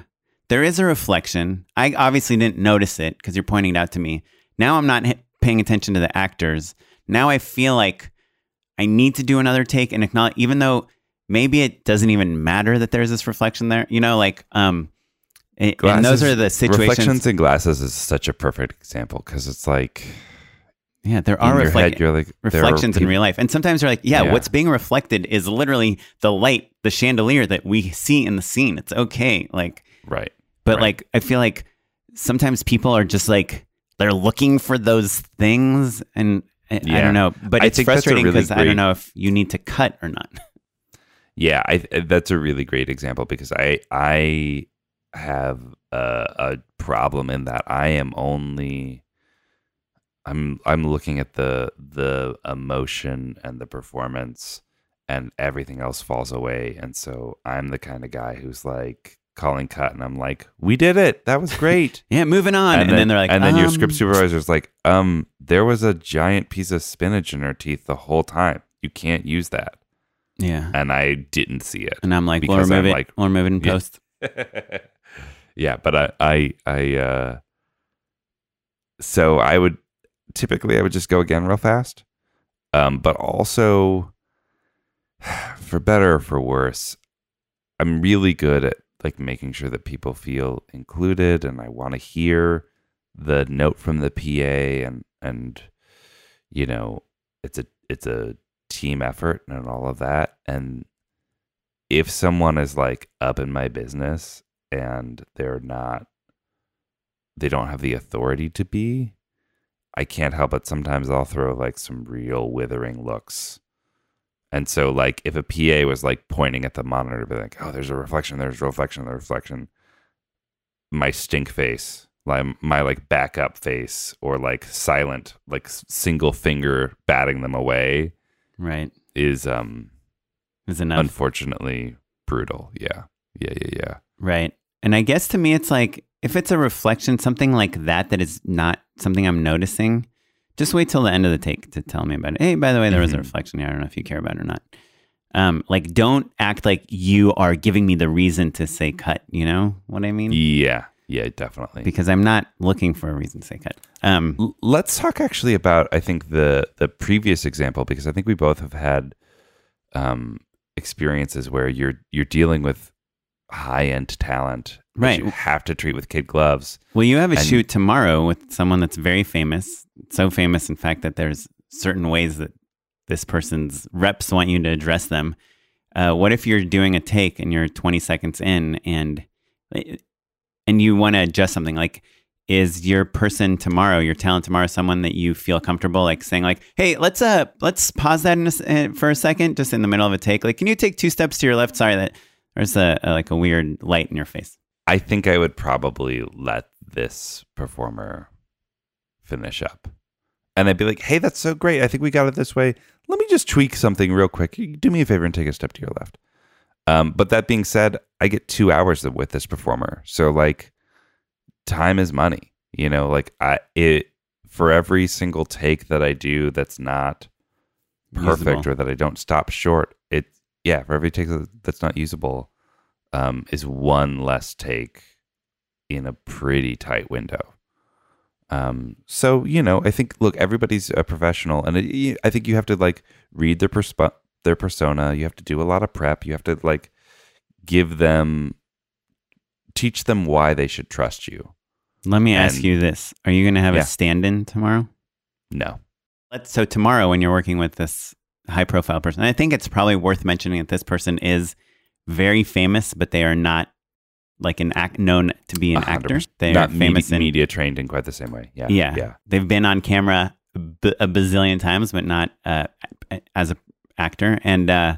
there is a reflection. I obviously didn't notice it because you're pointing it out to me. Now I'm not paying attention to the actors. Now I feel like I need to do another take and acknowledge, even though maybe it doesn't even matter that there's this reflection there, you know, like, um, and- and those are the situations. Reflections in glasses is such a perfect example because it's like Yeah, there are your head you're like there are reflections in real life. And sometimes you're like, yeah, Yeah. what's being reflected is literally the light, the chandelier that we see in the scene. It's okay. Like, Right. but Right. like, I feel like sometimes people are just like, they're looking for those things. And I, I don't know, but I it's think that's a frustrating really because I don't know if you need to cut or not. Yeah, I, that's a really great example because I I have a, a problem in that I am only I'm I'm looking at the the emotion and the performance and everything else falls away. And so I'm the kind of guy who's like calling cut and I'm like we did it. That was great. *laughs* Yeah, moving on. And, then, they're like, and then your um, script supervisor's like um there was a giant piece of spinach in her teeth the whole time. You can't use that Yeah. and I didn't see it And I'm like, we'll because I'm it. Like, we'll remove it in Yeah. post. *laughs* yeah, but I, I, I, uh, so I would typically I would just go again real fast, um, but also *sighs* for better or for worse, I'm really good at like making sure that people feel included, and I want to hear the note from the PA, and and you know, it's a it's a team effort and all of that, and if someone is like up in my business and they're not they don't have the authority to be i can't help it sometimes i'll throw like some real withering looks. And so like if a pa was like pointing at the monitor to be like oh there's a reflection there's a reflection there's a reflection my stink face like my like backup face or like silent like single finger batting them away Right. is um Is enough. unfortunately brutal. Yeah. Yeah, yeah, yeah. Right. And I guess to me, it's like if it's a reflection, something like that, that is not something I'm noticing, just wait till the end of the take to tell me about it. Hey, by the way, there was a Mhm. reflection here. I don't know if you care about it or not. Um, like, don't act like you are giving me the reason to say cut. You know what I mean? Yeah. Yeah, definitely. Because I'm not looking for a reason to say cut. Um, L- Let's talk actually about I think the the previous example because I think we both have had um experiences where you're you're dealing with high end talent Right. you have to treat with kid gloves. well, you have a And- shoot tomorrow with someone that's very famous, so famous, in fact, that there's certain ways that this person's reps want you to address them. Uh, what if you're doing a take and you're 20 seconds in and and you want to adjust something like is your person tomorrow your talent tomorrow someone that you feel comfortable like saying like hey let's uh let's pause that a, uh, for a second just in the middle of a take like can you take two steps to your left sorry that there's a, a like a weird light in your face i think i would probably let this performer finish up and I'd be like, hey, that's so great. I think we got it this way. Let me just tweak something real quick. Do me a favor and take a step to your left. Um, but that being said, I get two hours with this performer. So like time is money. You know, like I it for every single take that I do that's not perfect usable. or that I don't stop short, it yeah, for every take that's not usable, um, is one less take in a pretty tight window. Um, so you know, I think look, everybody's a professional, and it, I think you have to like read their persp- their persona. You have to do a lot of prep. You have to like give them, teach them why they should trust you. Let me and, ask you this: Are you going to have yeah. a stand-in tomorrow? No. Let's, so tomorrow, when you're working with this high-profile person, I think it's probably worth mentioning that this person is very famous, but they are not like an act known to be an 100%. actor. They're Not famous media, in media trained in quite the same way. Yeah, yeah, yeah. They've been on camera a bazillion times, but not uh, as an actor. And uh,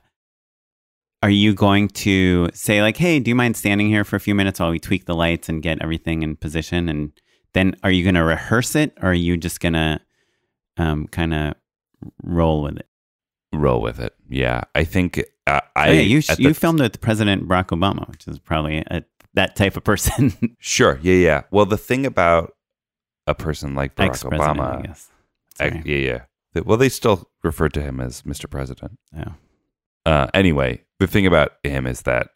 are you going to say like, "Hey, do you mind standing here for a few minutes while we tweak the lights and get everything in position?" And then are you going to rehearse it, or are you just going to um, kind of roll with it? Roll with it. Yeah, I think uh, I. Oh, yeah, you you the, filmed with President Barack Obama, which is probably a that type of person. *laughs* sure. Yeah. Yeah. Well, the thing about a person like Barack Obama, I. Yeah. Yeah. Well, they still refer to him as Mr. President. Yeah. Uh, anyway, the thing about him is that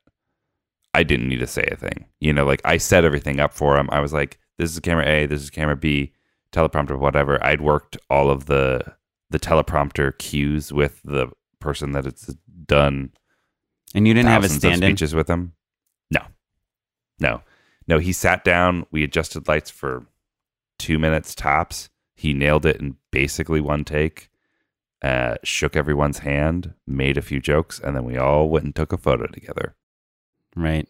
I didn't need to say a thing. You know, like I set everything up for him. I was like, this is camera A, this is camera B, teleprompter, whatever. I'd worked all of the the teleprompter cues with the person that it's done. And you didn't have a stand-in speeches with him. No, no, no, he sat down. We adjusted lights for two minutes tops. He nailed it in basically one take. Uh, shook everyone's hand, made a few jokes, and then we all went and took a photo together. Right.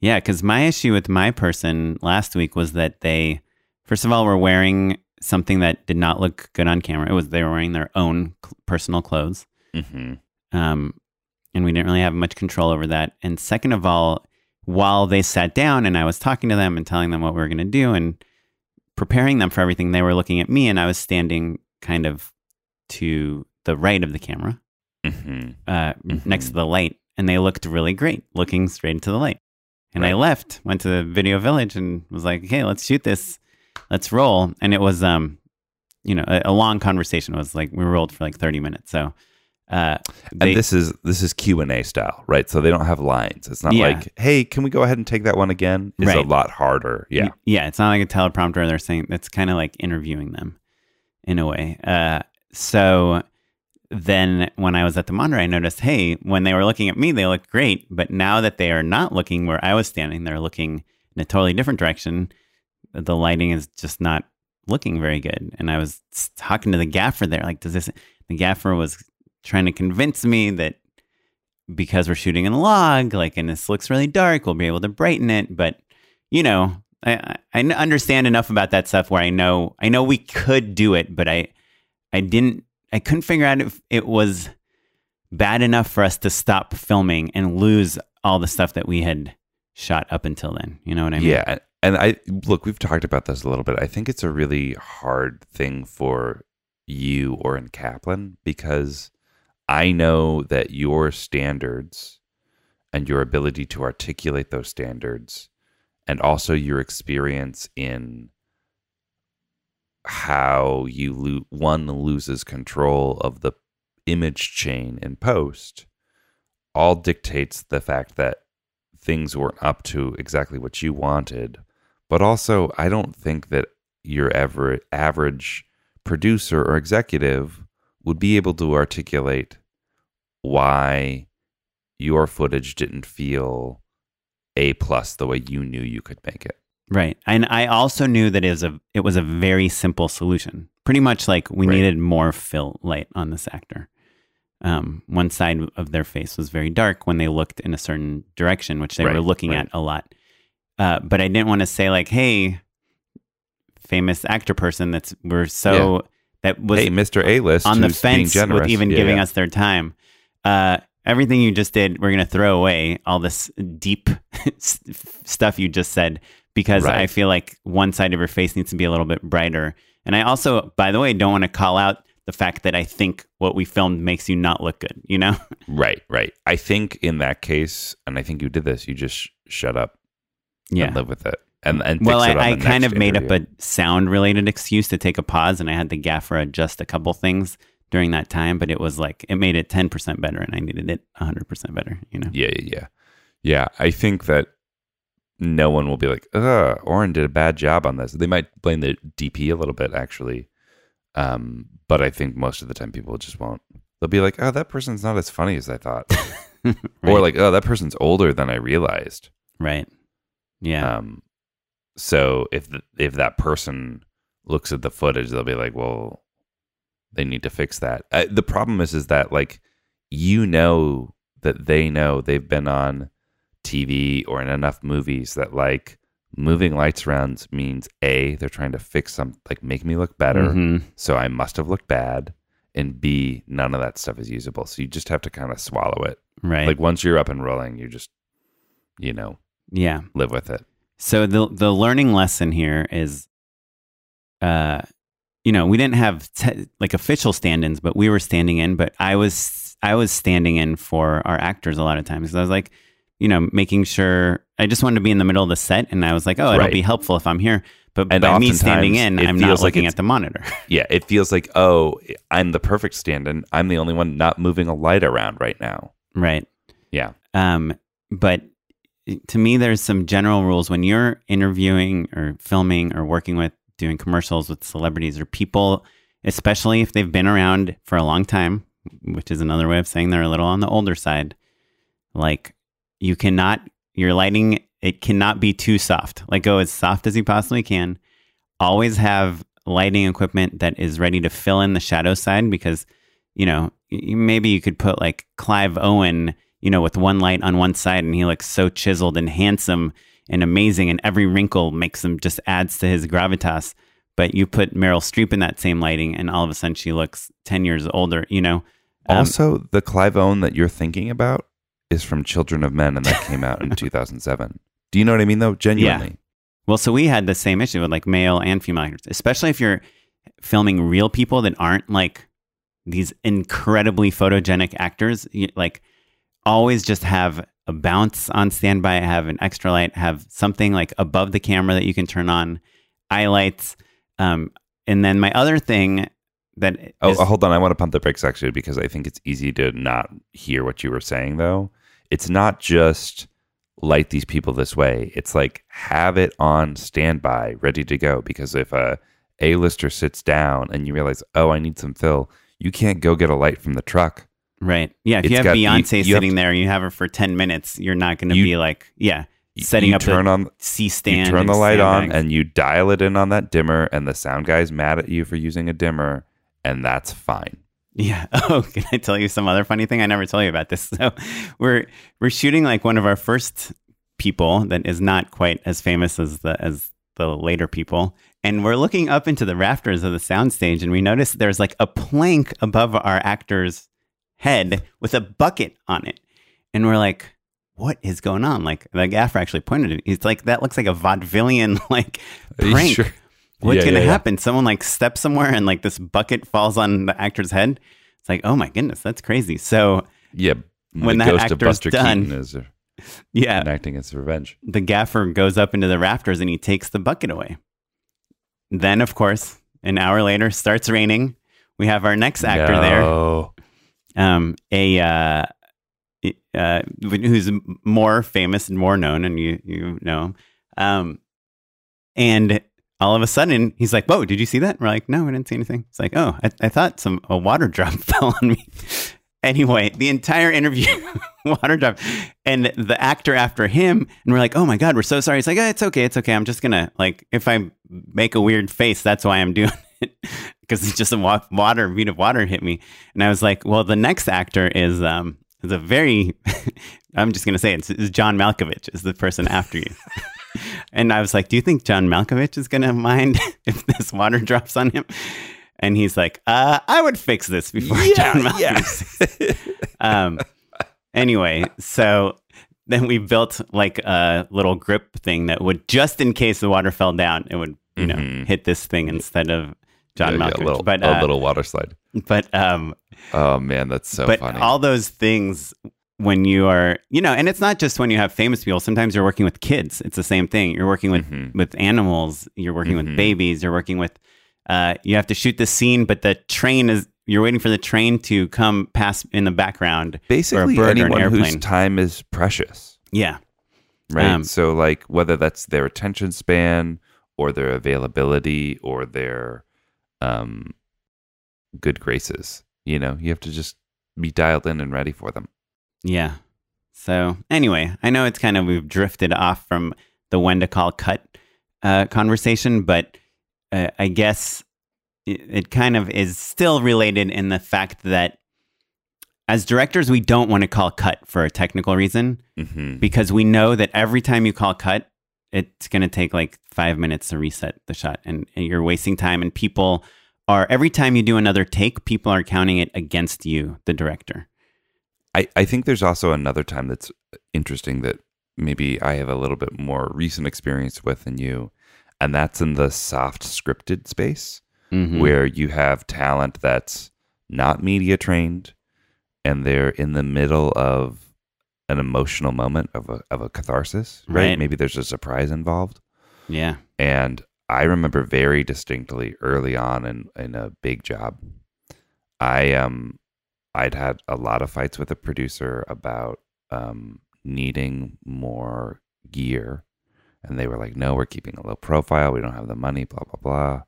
Yeah, because my issue with my person last week was that they, first of all, were wearing something that did not look good on camera. It was they were wearing their own personal clothes, mm-hmm. um, and we didn't really have much control over that. And second of all, while they sat down and I was talking to them and telling them what we were going to do and preparing them for everything, they were looking at me and I was standing kind of to the right of the camera, mm-hmm. Uh, mm-hmm. next to the light. And they looked really great, looking straight into the light. And right. I left, went to the video village and was like, okay, let's shoot this. Let's roll. And it was, um, you know, a, a long conversation. It was like, we rolled for like 30 minutes. So uh, they, and this is this is Q and A style, right? So they don't have lines. It's not yeah. like, "Hey, can we go ahead and take that one again?" It's right. a lot harder. Yeah, yeah. It's not like a teleprompter. They're saying it's kind of like interviewing them in a way. Uh, so then when I was at the monitor, I noticed, hey, when they were looking at me, they looked great, but now that they are not looking where I was standing, they're looking in a totally different direction. The lighting is just not looking very good. And I was talking to the gaffer there, like, does this? The gaffer was trying to convince me that because we're shooting in a log, like, and this looks really dark, we'll be able to brighten it. But, you know, I, I understand enough about that stuff where I know, I know we could do it, but I, I didn't, I couldn't figure out if it was bad enough for us to stop filming and lose all the stuff that we had shot up until then. You know what I mean? Yeah. And I look, we've talked about this a little bit. I think it's a really hard thing for you Oren Kaplan because I know that your standards and your ability to articulate those standards and also your experience in how you lo- one loses control of the image chain in post all dictates the fact that things weren't up to exactly what you wanted but also i don't think that your ever average producer or executive would be able to articulate why your footage didn't feel a plus the way you knew you could make it. Right. And I also knew that it was a it was a very simple solution. Pretty much like we right. needed more fill light on this actor. um, one side of their face was very dark when they looked in a certain direction, which they Right, were looking right. at a lot. Uh, but I didn't want to say like, "Hey, famous actor person that's we're so that was hey, Mr. A list on the fence with even Yeah, giving yeah. us their time. Uh, everything you just did, we're going to throw away all this deep *laughs* stuff you just said because Right. I feel like one side of your face needs to be a little bit brighter. And I also, by the way, don't want to call out the fact that I think what we filmed makes you not look good, you know? *laughs* Right, right. I think in that case, and I think you did this. You just shut up Yeah. and live with it, and and Well, I, I kind of made up a sound related excuse to take a pause, and I had the gaffer adjust a couple things during that time, but it was like, it made it 10% better, and I needed it 100% better, you know? Yeah, yeah, yeah. Yeah, I think that no one will be like, "Ugh, Oren did a bad job on this." They might blame the DP a little bit, actually, um, but I think most of the time people just won't. They'll be like, "Oh, that person's not as funny as I thought," *laughs* or like, "Oh, that person's older than I realized." Right. Yeah. Um, so if th if that person looks at the footage, they'll be like, "Well, they need to fix that." Uh, the problem is, is that like you know that they know they've been on TV or in enough movies that like moving lights around means a they're trying to fix some like make me look better, Mhm. so I must have looked bad, and b none of that stuff is usable. So you just have to kind of swallow it. Right. Like once you're up and rolling, you just you know yeah. live with it. So the the learning lesson here is, uh, you know, we didn't have te- like official stand-ins, but we were standing in. But I was I was standing in for our actors a lot of times. 'Cause I was like, you know, making sure I just wanted to be in the middle of the set, and I was like, oh, it'll Right. be helpful if I'm here. But And by me standing in, I'm not like looking at the monitor. *laughs* Yeah, it feels like, oh, I'm the perfect stand in. I'm the only one not moving a light around right now. right. Yeah. Um, but to me, there's some general rules when you're interviewing or filming or working with doing commercials with celebrities or people, especially if they've been around for a long time, which is another way of saying they're a little on the older side. Like you cannot, your lighting, it cannot be too soft. Like go as soft as you possibly can. Always have lighting equipment that is ready to fill in the shadow side because, you know, maybe you could put like Clive Owen you know, with one light on one side and he looks so chiseled and handsome and amazing and every wrinkle makes him just adds to his gravitas. But you put Meryl Streep in that same lighting and all of a sudden she looks 10 years older, you know? Um, also, the Clive Owen that you're thinking about is from Children of Men, and that came out in *laughs* 2007. Do you know what I mean, though? Genuinely. Yeah. Well, so we had the same issue with like male and female actors, especially if you're filming real people that aren't like these incredibly photogenic actors. You, like, always just have a bounce on standby, have an extra light, have something like above the camera that you can turn on, eye lights. Um, and then my other thing that Oh, is- hold on. I want to pump the brakes actually because I think it's easy to not hear what you were saying, though. It's not just light these people this way, it's like have it on standby, ready to go. Because if a A-lister sits down and you realize, oh, I need some fill, you can't go get a light from the truck. Right. Yeah. If It's you have got- you- Beyonce you have sitting there and you have her for 10 minutes, you're not going to be like, yeah, setting you up turn on C stand. you turn the light on sandbags. and you dial it in on that dimmer and the sound guy's mad at you for using a dimmer and that's fine Yeah. *laughs* Oh, can I tell you some other funny thing? I never tell you about this. *laughs* So we're we're shooting like one of our first people that is not quite as famous as the as the later people. And we're looking up into the rafters of the soundstage and we notice there's like a plank above our actor's head with a bucket on it. And we're like, what is going on? Like the gaffer actually pointed it. He's like, that looks like a vaudevillian *laughs* like prank. sure? What's Yeah, gonna yeah, yeah. happen? Someone like steps somewhere and like this bucket falls on the actor's head. It's like, oh my goodness, that's crazy. So yeah When that actor's buster done- keaton is yeah, enacting its revenge the gaffer goes up into the rafters and he takes the bucket away. Then, of course, an hour later, starts raining. We have our next actor there, No. um, a uh, uh, who's more famous and more known, and you you know. Um, and all of a sudden, he's like, "Whoa, did you see that?" And We're like, "No, we didn't see anything." It's like, "Oh, I, I thought some a water drop *laughs* fell on me." Anyway, the entire interview, *laughs* water drop, and the actor after him, and we're like, "Oh my god, we're so sorry." He's like, oh, "It's okay, it's okay. I'm just gonna like, if I make a weird face, that's why I'm doing *laughs* it." because it's just a wa- water bead of water hit me, and I was like, well, the next actor is um is a very, I'm just gonna say it, it's, it's John Malkovich is the person after you. And I was like, do you think John Malkovich is gonna mind *laughs* if this water drops on him? And he's like, uh, I would fix this before John Malkovich. um, anyway, so then we built like a little grip thing that would just in case the water fell down, it would you know Mhm. hit this thing instead of John Yeah, yeah, Malkovich. a little, but a uh, little water slide. but um, Oh man, that's so but funny. all those things when you are you know, and it's not just when you have famous people. Sometimes you're working with kids. It's the same thing. You're working with Mhm. with animals. You're working Mhm. with babies. You're working with. Uh, you have to shoot the scene, but the train is. You're waiting for the train to come past in the background. Basically, bird or an anyone whose time is precious, Yeah, right? Um, so, like whether that's their attention span or their availability or their um, good graces, you know, you have to just be dialed in and ready for them. Yeah. So anyway, I know it's kind of we've drifted off from the when to call cut uh, conversation, but uh, I guess it, it kind of is still related in the fact that as directors, we don't want to call cut for a technical reason hmm because we know that every time you call cut, it's going to take like five minutes to reset the shot, and, and you're wasting time. And people are every time you do another take, people are counting it against you, the director. I, I think there's also another time that's interesting that maybe I have a little bit more recent experience with than you, and that's in the soft scripted space Mhm. where you have talent that's not media trained and they're in the middle of an emotional moment of a, of a catharsis, right? Right. Maybe there's a surprise involved. Yeah. And I remember very distinctly early on in, in a big job, I um I'd had a lot of fights with a producer about um needing more gear. And they were like, no, we're keeping a low profile. We don't have the money, blah, blah, blah.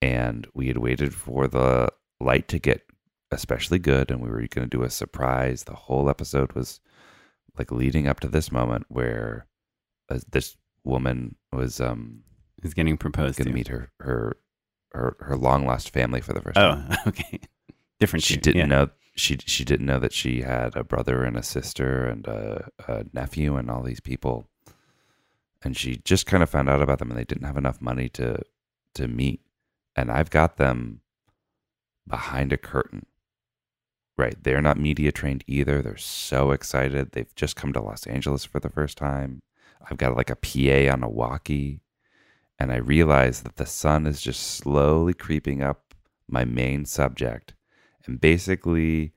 And we had waited for the light to get especially good. And we were going to do a surprise. The whole episode was like leading up to this moment where uh, this woman was um, is getting proposed going to meet her, her, her, her long lost family for the first Oh, time. *laughs* okay. Different. She shoot, didn't yeah. know she she didn't know that she had a brother and a sister and a, a nephew and all these people, and she just kind of found out about them and they didn't have enough money to to meet, and I've got them behind a curtain. Right, they're not media trained either. They're so excited. They've just come to Los Angeles for the first time. I've got like a PA on a walkie, and I realize that the sun is just slowly creeping up my main subject and basically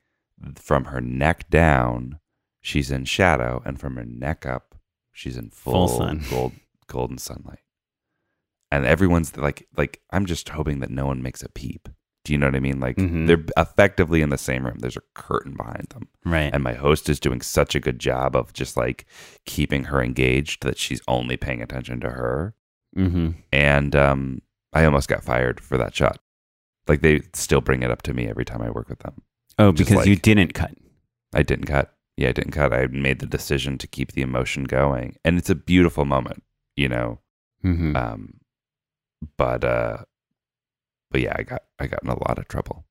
from her neck down she's in shadow and from her neck up she's in full, Full sun. *laughs* gold golden sunlight and everyone's like like i'm just hoping that no one makes a peep do you know what i mean like Mhm. they're effectively in the same room there's a curtain behind them Right. and my host is doing such a good job of just like keeping her engaged that she's only paying attention to her mm-hmm. and um, I almost got fired for that shot. Like they still bring it up to me every time I work with them. Oh, Just because you didn't cut. I didn't cut. Yeah, I didn't cut. I made the decision to keep the emotion going, and it's a beautiful moment, you know. Mm-hmm. Um, but uh, but yeah, I got I got in a lot of trouble.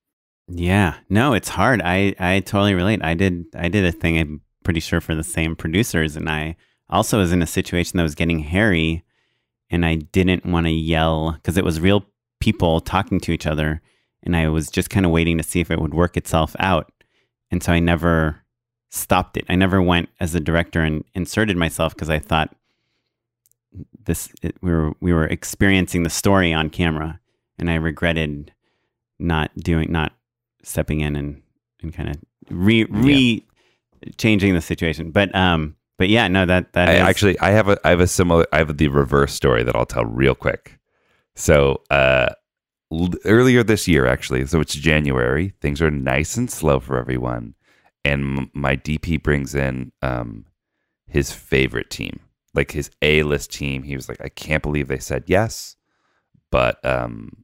Yeah. No, it's hard. I I totally relate. I did I did a thing. I'm pretty sure for the same producers, and I also was in a situation that was getting hairy, and I didn't want to yell because it was real people talking to each other, and I was just kind of waiting to see if it would work itself out, and so I never stopped it. I never went as a director and inserted myself because I thought this it, we were we were experiencing the story on camera, and I regretted not doing not stepping in and, and kind of re re changing the situation. But um but yeah, no that that I is- actually I have a I have a similar I have the reverse story that I'll tell real quick. So uh l- earlier this year actually, so it's January, things are nice and slow for everyone and m- my DP brings in um his favorite team, like his A-list team. He was like I can't believe they said yes, but um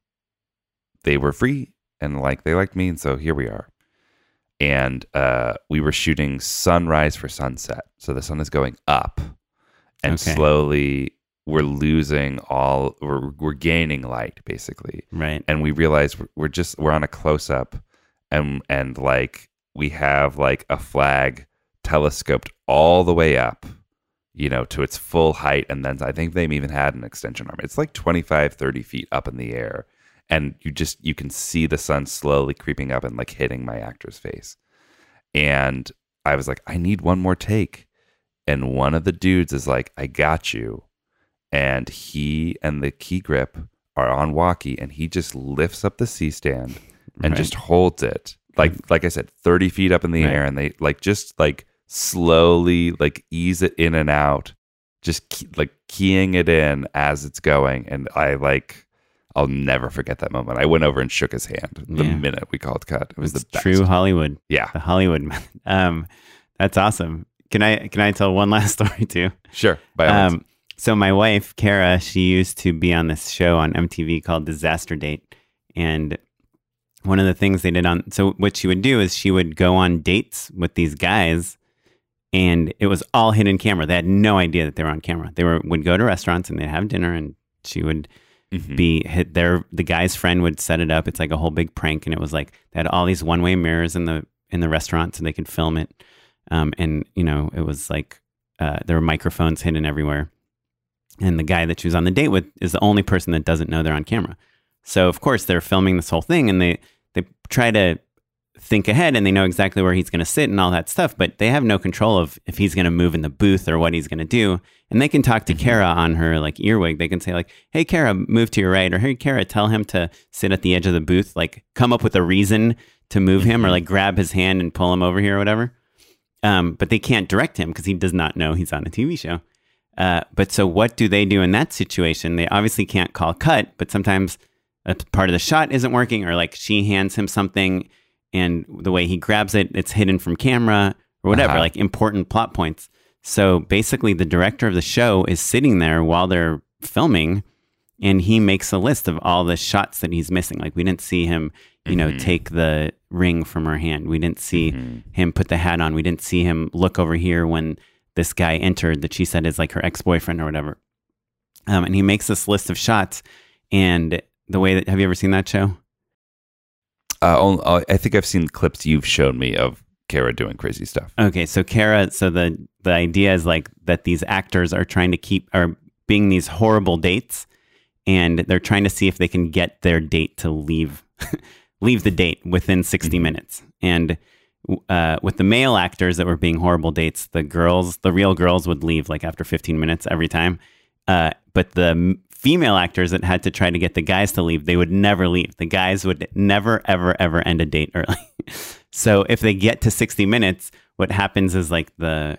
they were free and like they liked me and so here we are and uh, we were shooting sunrise for sunset. So the sun is going up and Okay. slowly we're losing all we're, we're gaining light basically. Right. and we realize we're, we're just we're on a close up and and like we have like a flag telescoped all the way up you know to its full height. And then i think they even had an extension arm. It's like 25 30 feet up in the air. And you just you can see the sun slowly creeping up and like hitting my actor's face. And i was like i need one more take. And one of the dudes is like i got you and he and the key grip are on walkie and he just lifts up the c stand and Right. just holds it like like i said 30 feet up in the Right. air and they like just like slowly like ease it in and out just key, like keying it in as it's going and i like i'll never forget that moment i went over and shook his hand the Yeah. minute we called cut it was It's the best true Hollywood. yeah The Hollywood. *laughs* Um, that's awesome. Can I can I tell one last *laughs* story too? sure by all means. Um, so my wife Kara, she used to be on this show on MTV called Disaster Date, and one of the things they did on so what she would do is she would go on dates with these guys, and it was all hidden camera. They had no idea that they were on camera. They were would go to restaurants and they'd have dinner, and she would Mhm. be hit there. The guy's friend would set it up. It's like a whole big prank, and it was like they had all these one way mirrors in the in the restaurant so they could film it. Um, and you know, it was like uh, there were microphones hidden everywhere. And the guy that she was on the date with is the only person that doesn't know they're on camera. So of course they're filming this whole thing, and they they try to think ahead and they know exactly where he's going to sit and all that stuff, but they have no control of if he's going to move in the booth or what he's going to do. And they can talk to Kara on her like earwig. They can say like, "Hey Kara, move to your right," or "Hey Kara, tell him to sit at the edge of the booth." Like come up with a reason to move him or like grab his hand and pull him over here or whatever. Um, but they can't direct him because he does not know he's on a TV show. Uh, but so what do they do in that situation? They obviously can't call cut, but sometimes a part of the shot isn't working, or like she hands him something and the way he grabs it, it's hidden from camera or whatever, Uh-huh. like important plot points. So basically, the director of the show is sitting there while they're filming and he makes a list of all the shots that he's missing. Like, we didn't see him, you know, Mhm. take the ring from her hand. We didn't see Mhm. him put the hat on. We didn't see him look over here when this guy entered that she said is like her ex boyfriend or whatever. Um, and he makes this list of shots. And the way that, have you ever seen that show? Uh, uh, I think I've seen clips you've shown me of Kara doing crazy stuff. Okay, so Kara, so the the idea is like that these actors are trying to keep are being these horrible dates, and they're trying to see if they can get their date to leave *laughs* leave the date within 60 Mhm. minutes. And uh, with the male actors that were being horrible dates, the girls, the real girls, would leave like after 15 minutes every time. Uh, but the female actors that had to try to get the guys to leave, they would never leave. The guys would never, ever, ever end a date early. *laughs* so if they get to 60 minutes, what happens is like the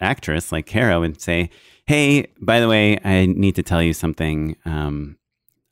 actress, like Kara, would say, Hey, by the way, I need to tell you something. Um,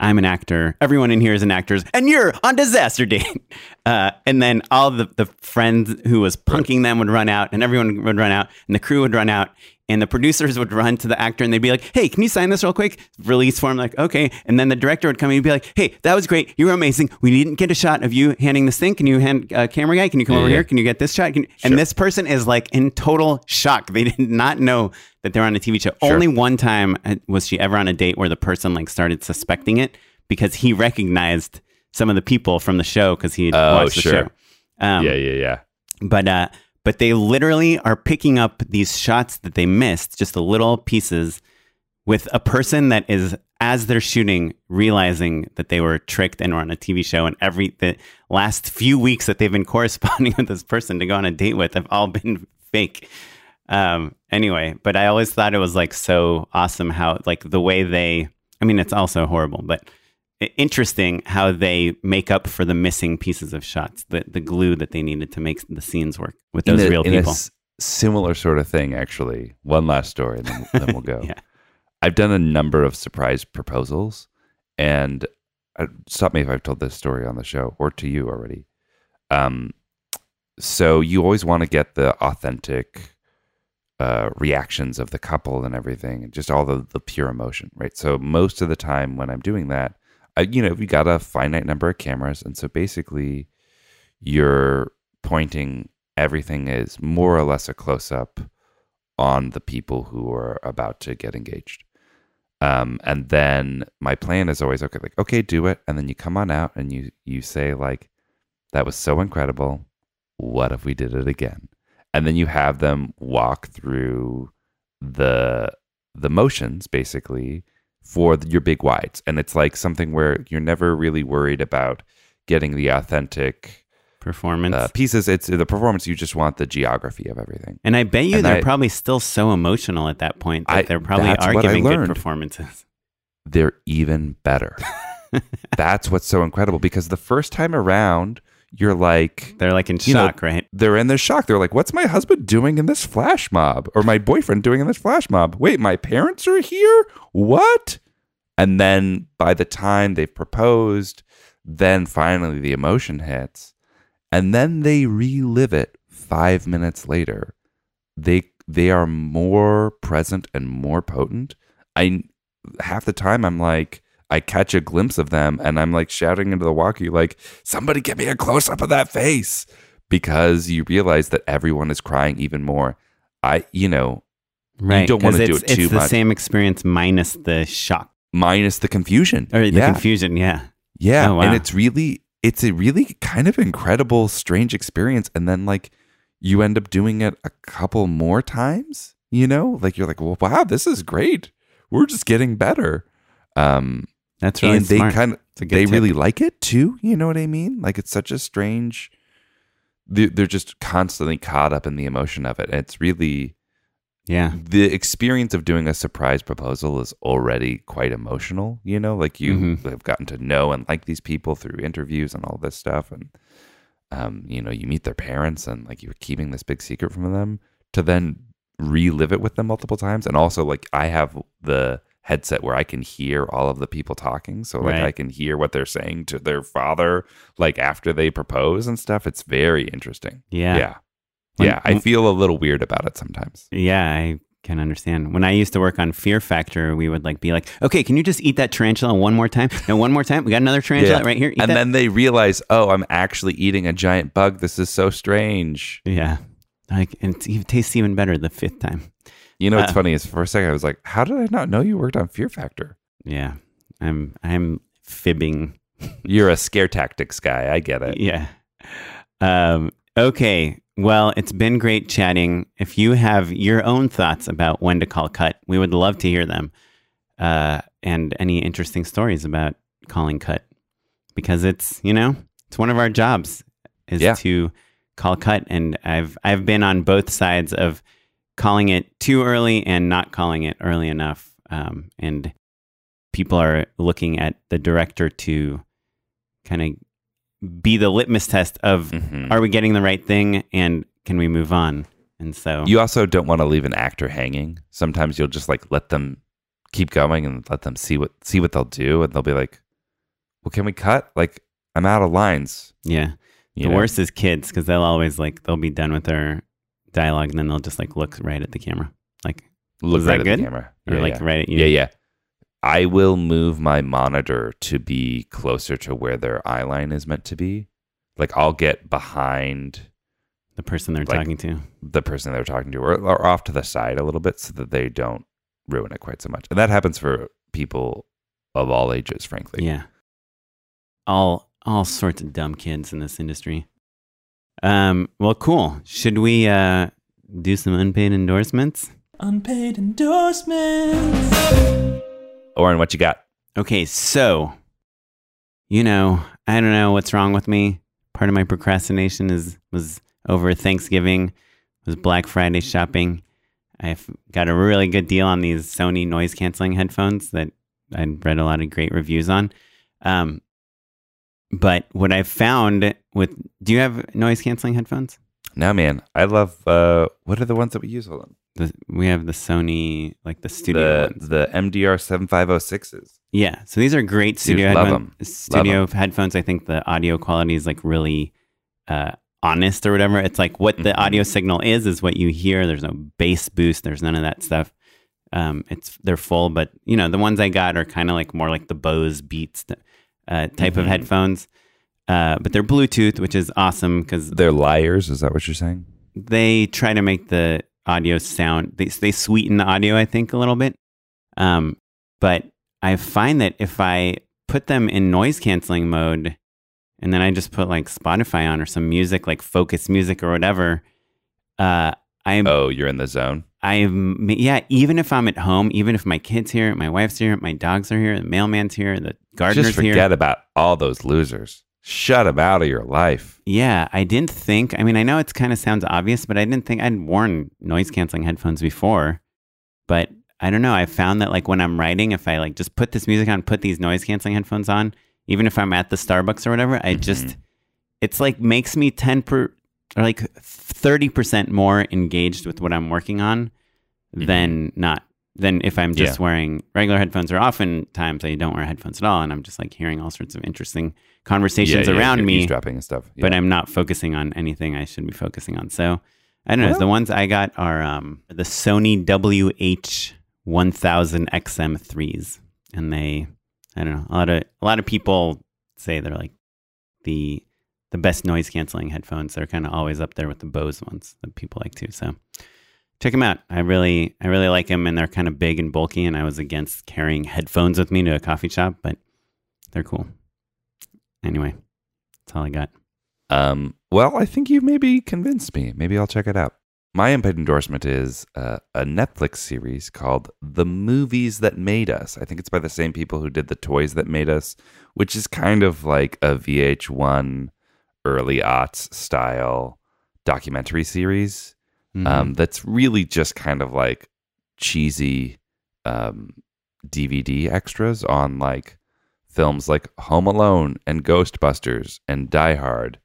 I'm an actor. Everyone in here is an actor, and you're on disaster date. *laughs* Uh, and then all the, the friends who was punking them would run out, and everyone would run out, and the crew would run out, and the producers would run to the actor, and they'd be like, "Hey, can you sign this real quick?" Release form, like, "Okay." And then the director would come and be like, "Hey, that was great. You were amazing. We didn't get a shot of you handing this thing. Can you hand uh, camera guy? Can you come over yeah. here? Can you get this shot?" Can, Sure. And this person is like in total shock. They did not know that they're on a TV show. Sure. Only one time uh, was she ever on a date where the person like started suspecting it because he recognized some of the people from the show because he Oh, watched the sure. show. Um, yeah, yeah, yeah. But uh, but they literally are picking up these shots that they missed, just the little pieces, with a person that is as they're shooting realizing that they were tricked and were on a TV show, and every the last few weeks that they've been *laughs* corresponding with this person to go on a date with have all been fake. Um, anyway, but I always thought it was like so awesome how like the way they. I mean, it's also horrible, but interesting how they make up for the missing pieces of shots, the the glue that they needed to make the scenes work with those a, real in people. s- similar sort of thing, actually. One last story, and then, *laughs* then we'll go. Yeah. I've done a number of surprise proposals, and uh, stop me if I've told this story on the show or to you already. Um, so you always want to get the authentic uh, reactions of the couple and everything, and just all the the pure emotion, right? So most of the time when I'm doing that, you know, we got a finite number of cameras, and so basically, you're pointing everything is more or less a close up on the people who are about to get engaged. Um, and then my plan is always okay, like, okay, do it. And then you come on out and you you say, like, that was so incredible. What if we did it again? And then you have them walk through the the motions basically for your big wides. And it's like something where you're never really worried about getting the authentic Performance. uh, pieces. It's the performance. You just want the geography of everything. and I bet you and they're I- probably still so emotional at that point that I- they probably are giving good performances. They're even better. *laughs* That's what's so incredible because the first time around, you're like, They're like in You know, shock, right? they're in this shock. They're like, what's my husband doing in this flash mob? Or my boyfriend doing in this flash mob? Wait, my parents are here? What? And then by the time they've proposed, then finally the emotion hits. And then they relive it five minutes later. They they are more present and more potent. I half the time I'm like I catch a glimpse of them and I'm like shouting into the walkie like somebody get me a close up of that face because you realize that everyone is crying even more. I you know Right. you don't want to do it too It's the much. same experience minus the shock minus the confusion or the yeah. confusion. Yeah. Yeah, Oh, wow. and it's really it's a really kind of incredible strange experience and then like you end up doing it a couple more times, you know? Like you're like, "Well, wow, this is great. We're just getting better." Um That's really and they smart. kind of It's a good they tip. really like it too, you know what I mean? Like it's such a strange they- they're just constantly caught up in the emotion of it. And it's really yeah. the experience of doing a surprise proposal is already quite emotional you know like you Mhm. have gotten to know and like these people through interviews and all this stuff and um, you know you meet their parents and like you're keeping this big secret from them to then relive it with them multiple times and also like i have the headset where i can hear all of the people talking so like Right. i can hear what they're saying to their father like after they propose and stuff it's very interesting Yeah. yeah When- yeah i feel a little weird about it sometimes Yeah, I can understand. When I used to work on Fear Factor, we would like be like, "Okay, can you just eat that tarantula one more time? No, one more time. We got another tarantula Yeah. right here. Eat and that." then they realize, oh, I'm actually eating a giant bug. This is so strange. yeah, like and it tastes even better the fifth time. You know what's Uh, funny is for a second I was like, how did I not know you worked on Fear Factor? Yeah, I'm I'm fibbing. *laughs* You're a scare tactics guy. I get it. Yeah. Um, okay. Well, it's been great chatting. If you have your own thoughts about when to call cut, we would love to hear them. Uh, and any interesting stories about calling cut, because it's you know it's one of our jobs is Yeah. to call cut, and I've I've been on both sides of calling it too early and not calling it early enough, um, and people are looking at the director to kind of be the litmus test of Mhm. are we getting the right thing and can we move on? And so You also don't want to leave an actor hanging. Sometimes you'll just like let them keep going and let them see what see what they'll do, and they'll be like, "Well, can we cut? Like, I'm out of lines." yeah, You the know? worst is kids because they'll always like they'll be done with their dialogue and then they'll just like look right at the camera, like Look right at good? the camera, or Yeah, like yeah. right at you. Yeah, yeah. I will move my monitor to be closer to where their eye line is meant to be. Like I'll get behind the person they're Like- talking to. the person they're talking to or, or off to the side a little bit so that they don't ruin it quite so much. And that happens for people of all ages, frankly. Yeah, all all sorts of dumb kids in this industry. Um. Well, cool. Should we uh do some unpaid endorsements? Unpaid endorsements. Oren, what you got? Okay, so you know, I don't know what's wrong with me. Part of my procrastination is was over Thanksgiving, was Black Friday shopping. I've got a really good deal on these Sony noise canceling headphones that I'd read a lot of great reviews on. Um, but what I've found with do you have noise canceling headphones? No, man. I love uh what are the ones that we use? Hold on. The, we have the Sony like the studio The ones. the MDR seven five oh sixes. Yeah, so these are great studio love headphones. Studio headphones. I think the audio quality is like really uh, honest or whatever. It's like what the Mhm. audio signal is is what you hear. There's no bass boost. There's none of that stuff. Um, it's they're full, but you know the ones I got are kind of like more like the Bose Beats uh, type of Mhm. headphones. Uh, but they're Bluetooth, which is awesome because They're liars, is that what you're saying? they try to make the audio sound they, they sweeten the audio i think a little bit um but I find that if I put them in noise canceling mode and then I just put like Spotify on or some music, like focus music or whatever, uh, I'm, Oh, you're in the zone. I'm, yeah, even if I'm at home, even if my kid's here, my wife's here, my dogs are here, the mailman's here, the gardener's here Just forget here. about all those losers. Shut them out of your life. Yeah, I didn't think, I mean, I know it's kind of sounds obvious, but I didn't think I'd worn noise canceling headphones before. But I don't know. I found that like when I'm writing, if I like just put this music on, put these noise canceling headphones on, even if I'm at the Starbucks or whatever, I just, mm-hmm. it's like makes me 10 per, or like 30% more engaged with what I'm working on than not, than if I'm just Yeah. wearing regular headphones or oftentimes I don't wear headphones at all. And I'm just like hearing all sorts of interesting conversations Yeah, yeah, around me eavesdropping and stuff. but I'm not focusing on anything I should be focusing on. So I don't know. Well- the ones I got are um, the Sony WH 1000 XM threes, and they I don't know a lot of a lot of people say they're like the the best noise canceling headphones. They're kind of always up there with the Bose ones that people like too. So check them out. I really I really like them, and they're kind of big and bulky. And I was against carrying headphones with me to a coffee shop, but they're cool. Anyway, that's all I got. Um, well, I think you maybe convinced me. Maybe I'll check it out. My unpaid endorsement is uh, a Netflix series called The Movies That Made Us. I think it's by the same people who did The Toys That Made Us, which is kind of like a VH1 early aughts style documentary series. Mhm. Um, that's really just kind of like cheesy um, DVD extras on like films like Home Alone and Ghostbusters and Die Hard,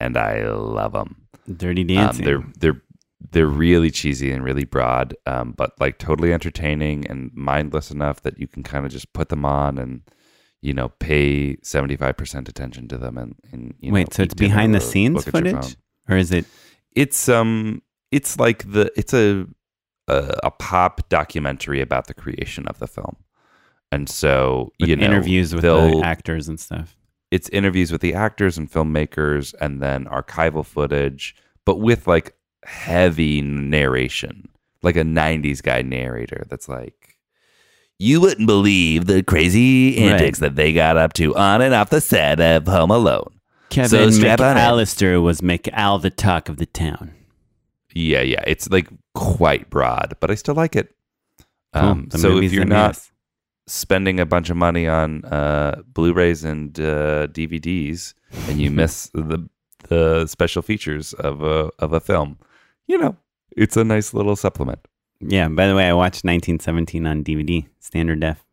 and I love them. Dirty Um, Dancing. they're they're they're really cheesy and really broad, um, but like totally entertaining and mindless enough that you can kind of just put them on and you know pay seventy five percent attention to them and, and you Wait, know, so it's behind the scenes look at your footage, or is it? It's um it's like the it's a, a a pop documentary about the creation of the film. And so, With you know, interviews with the actors and stuff. it's interviews with the actors and filmmakers and then archival footage, but with like heavy narration, like a 90s guy narrator that's like, you wouldn't believe the crazy Right. antics that they got up to on and off the set of Home Alone. Kevin on. McAllister was McAl the talk of the town. Yeah, yeah. It's like quite broad, but I still like it. Um, The so if you're not spending a bunch of money on uh, Blu-rays and uh, DVDs, and you *laughs* miss the the special features of a of a film, you know, it's a nice little supplement. Yeah. By the way, I watched 1917 on DVD, standard def.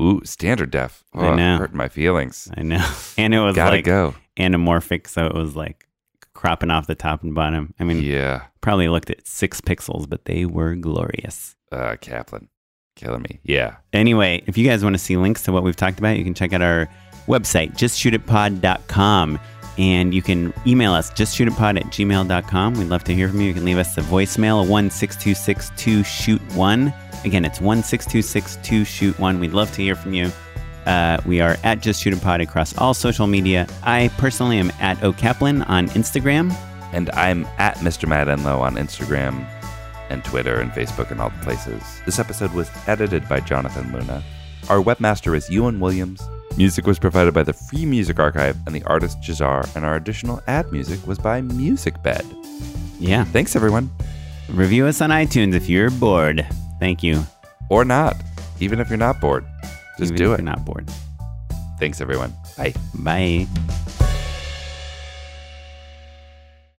Ooh, standard def. I Oh, know. hurt my feelings. I know, *laughs* and it was Gotta like go. anamorphic, so it was like cropping off the top and bottom. I mean, Yeah, probably looked at six pixels, but they were glorious. uh, Kaplan, killing me. Yeah, Anyway, if you guys want to see links to what we've talked about, you can check out our website, justshootitpod.com. And you can email us, justshootitpod at gmail.com. We'd love to hear from you. You can leave us a voicemail, 16262 shoot 1. Again, it's 16262 shoot 1. We'd love to hear from you. Uh, we are at Just Shoot Pod across all social media. I personally am at O'Kaplan on Instagram. and I'm at Mr. Matt Enlow on Instagram and Twitter and Facebook and all the places. This episode was edited by Jonathan Luna. Our webmaster is Ewan Williams. Music was provided by the Free Music Archive and the artist Jahzzar, and our additional ad music was by MusicBed. Yeah. Thanks, everyone. Review us on iTunes if you're bored. Thank you. Or not, even if you're not bored. Just Even do if it. You're not bored. Thanks, everyone. Bye. Bye.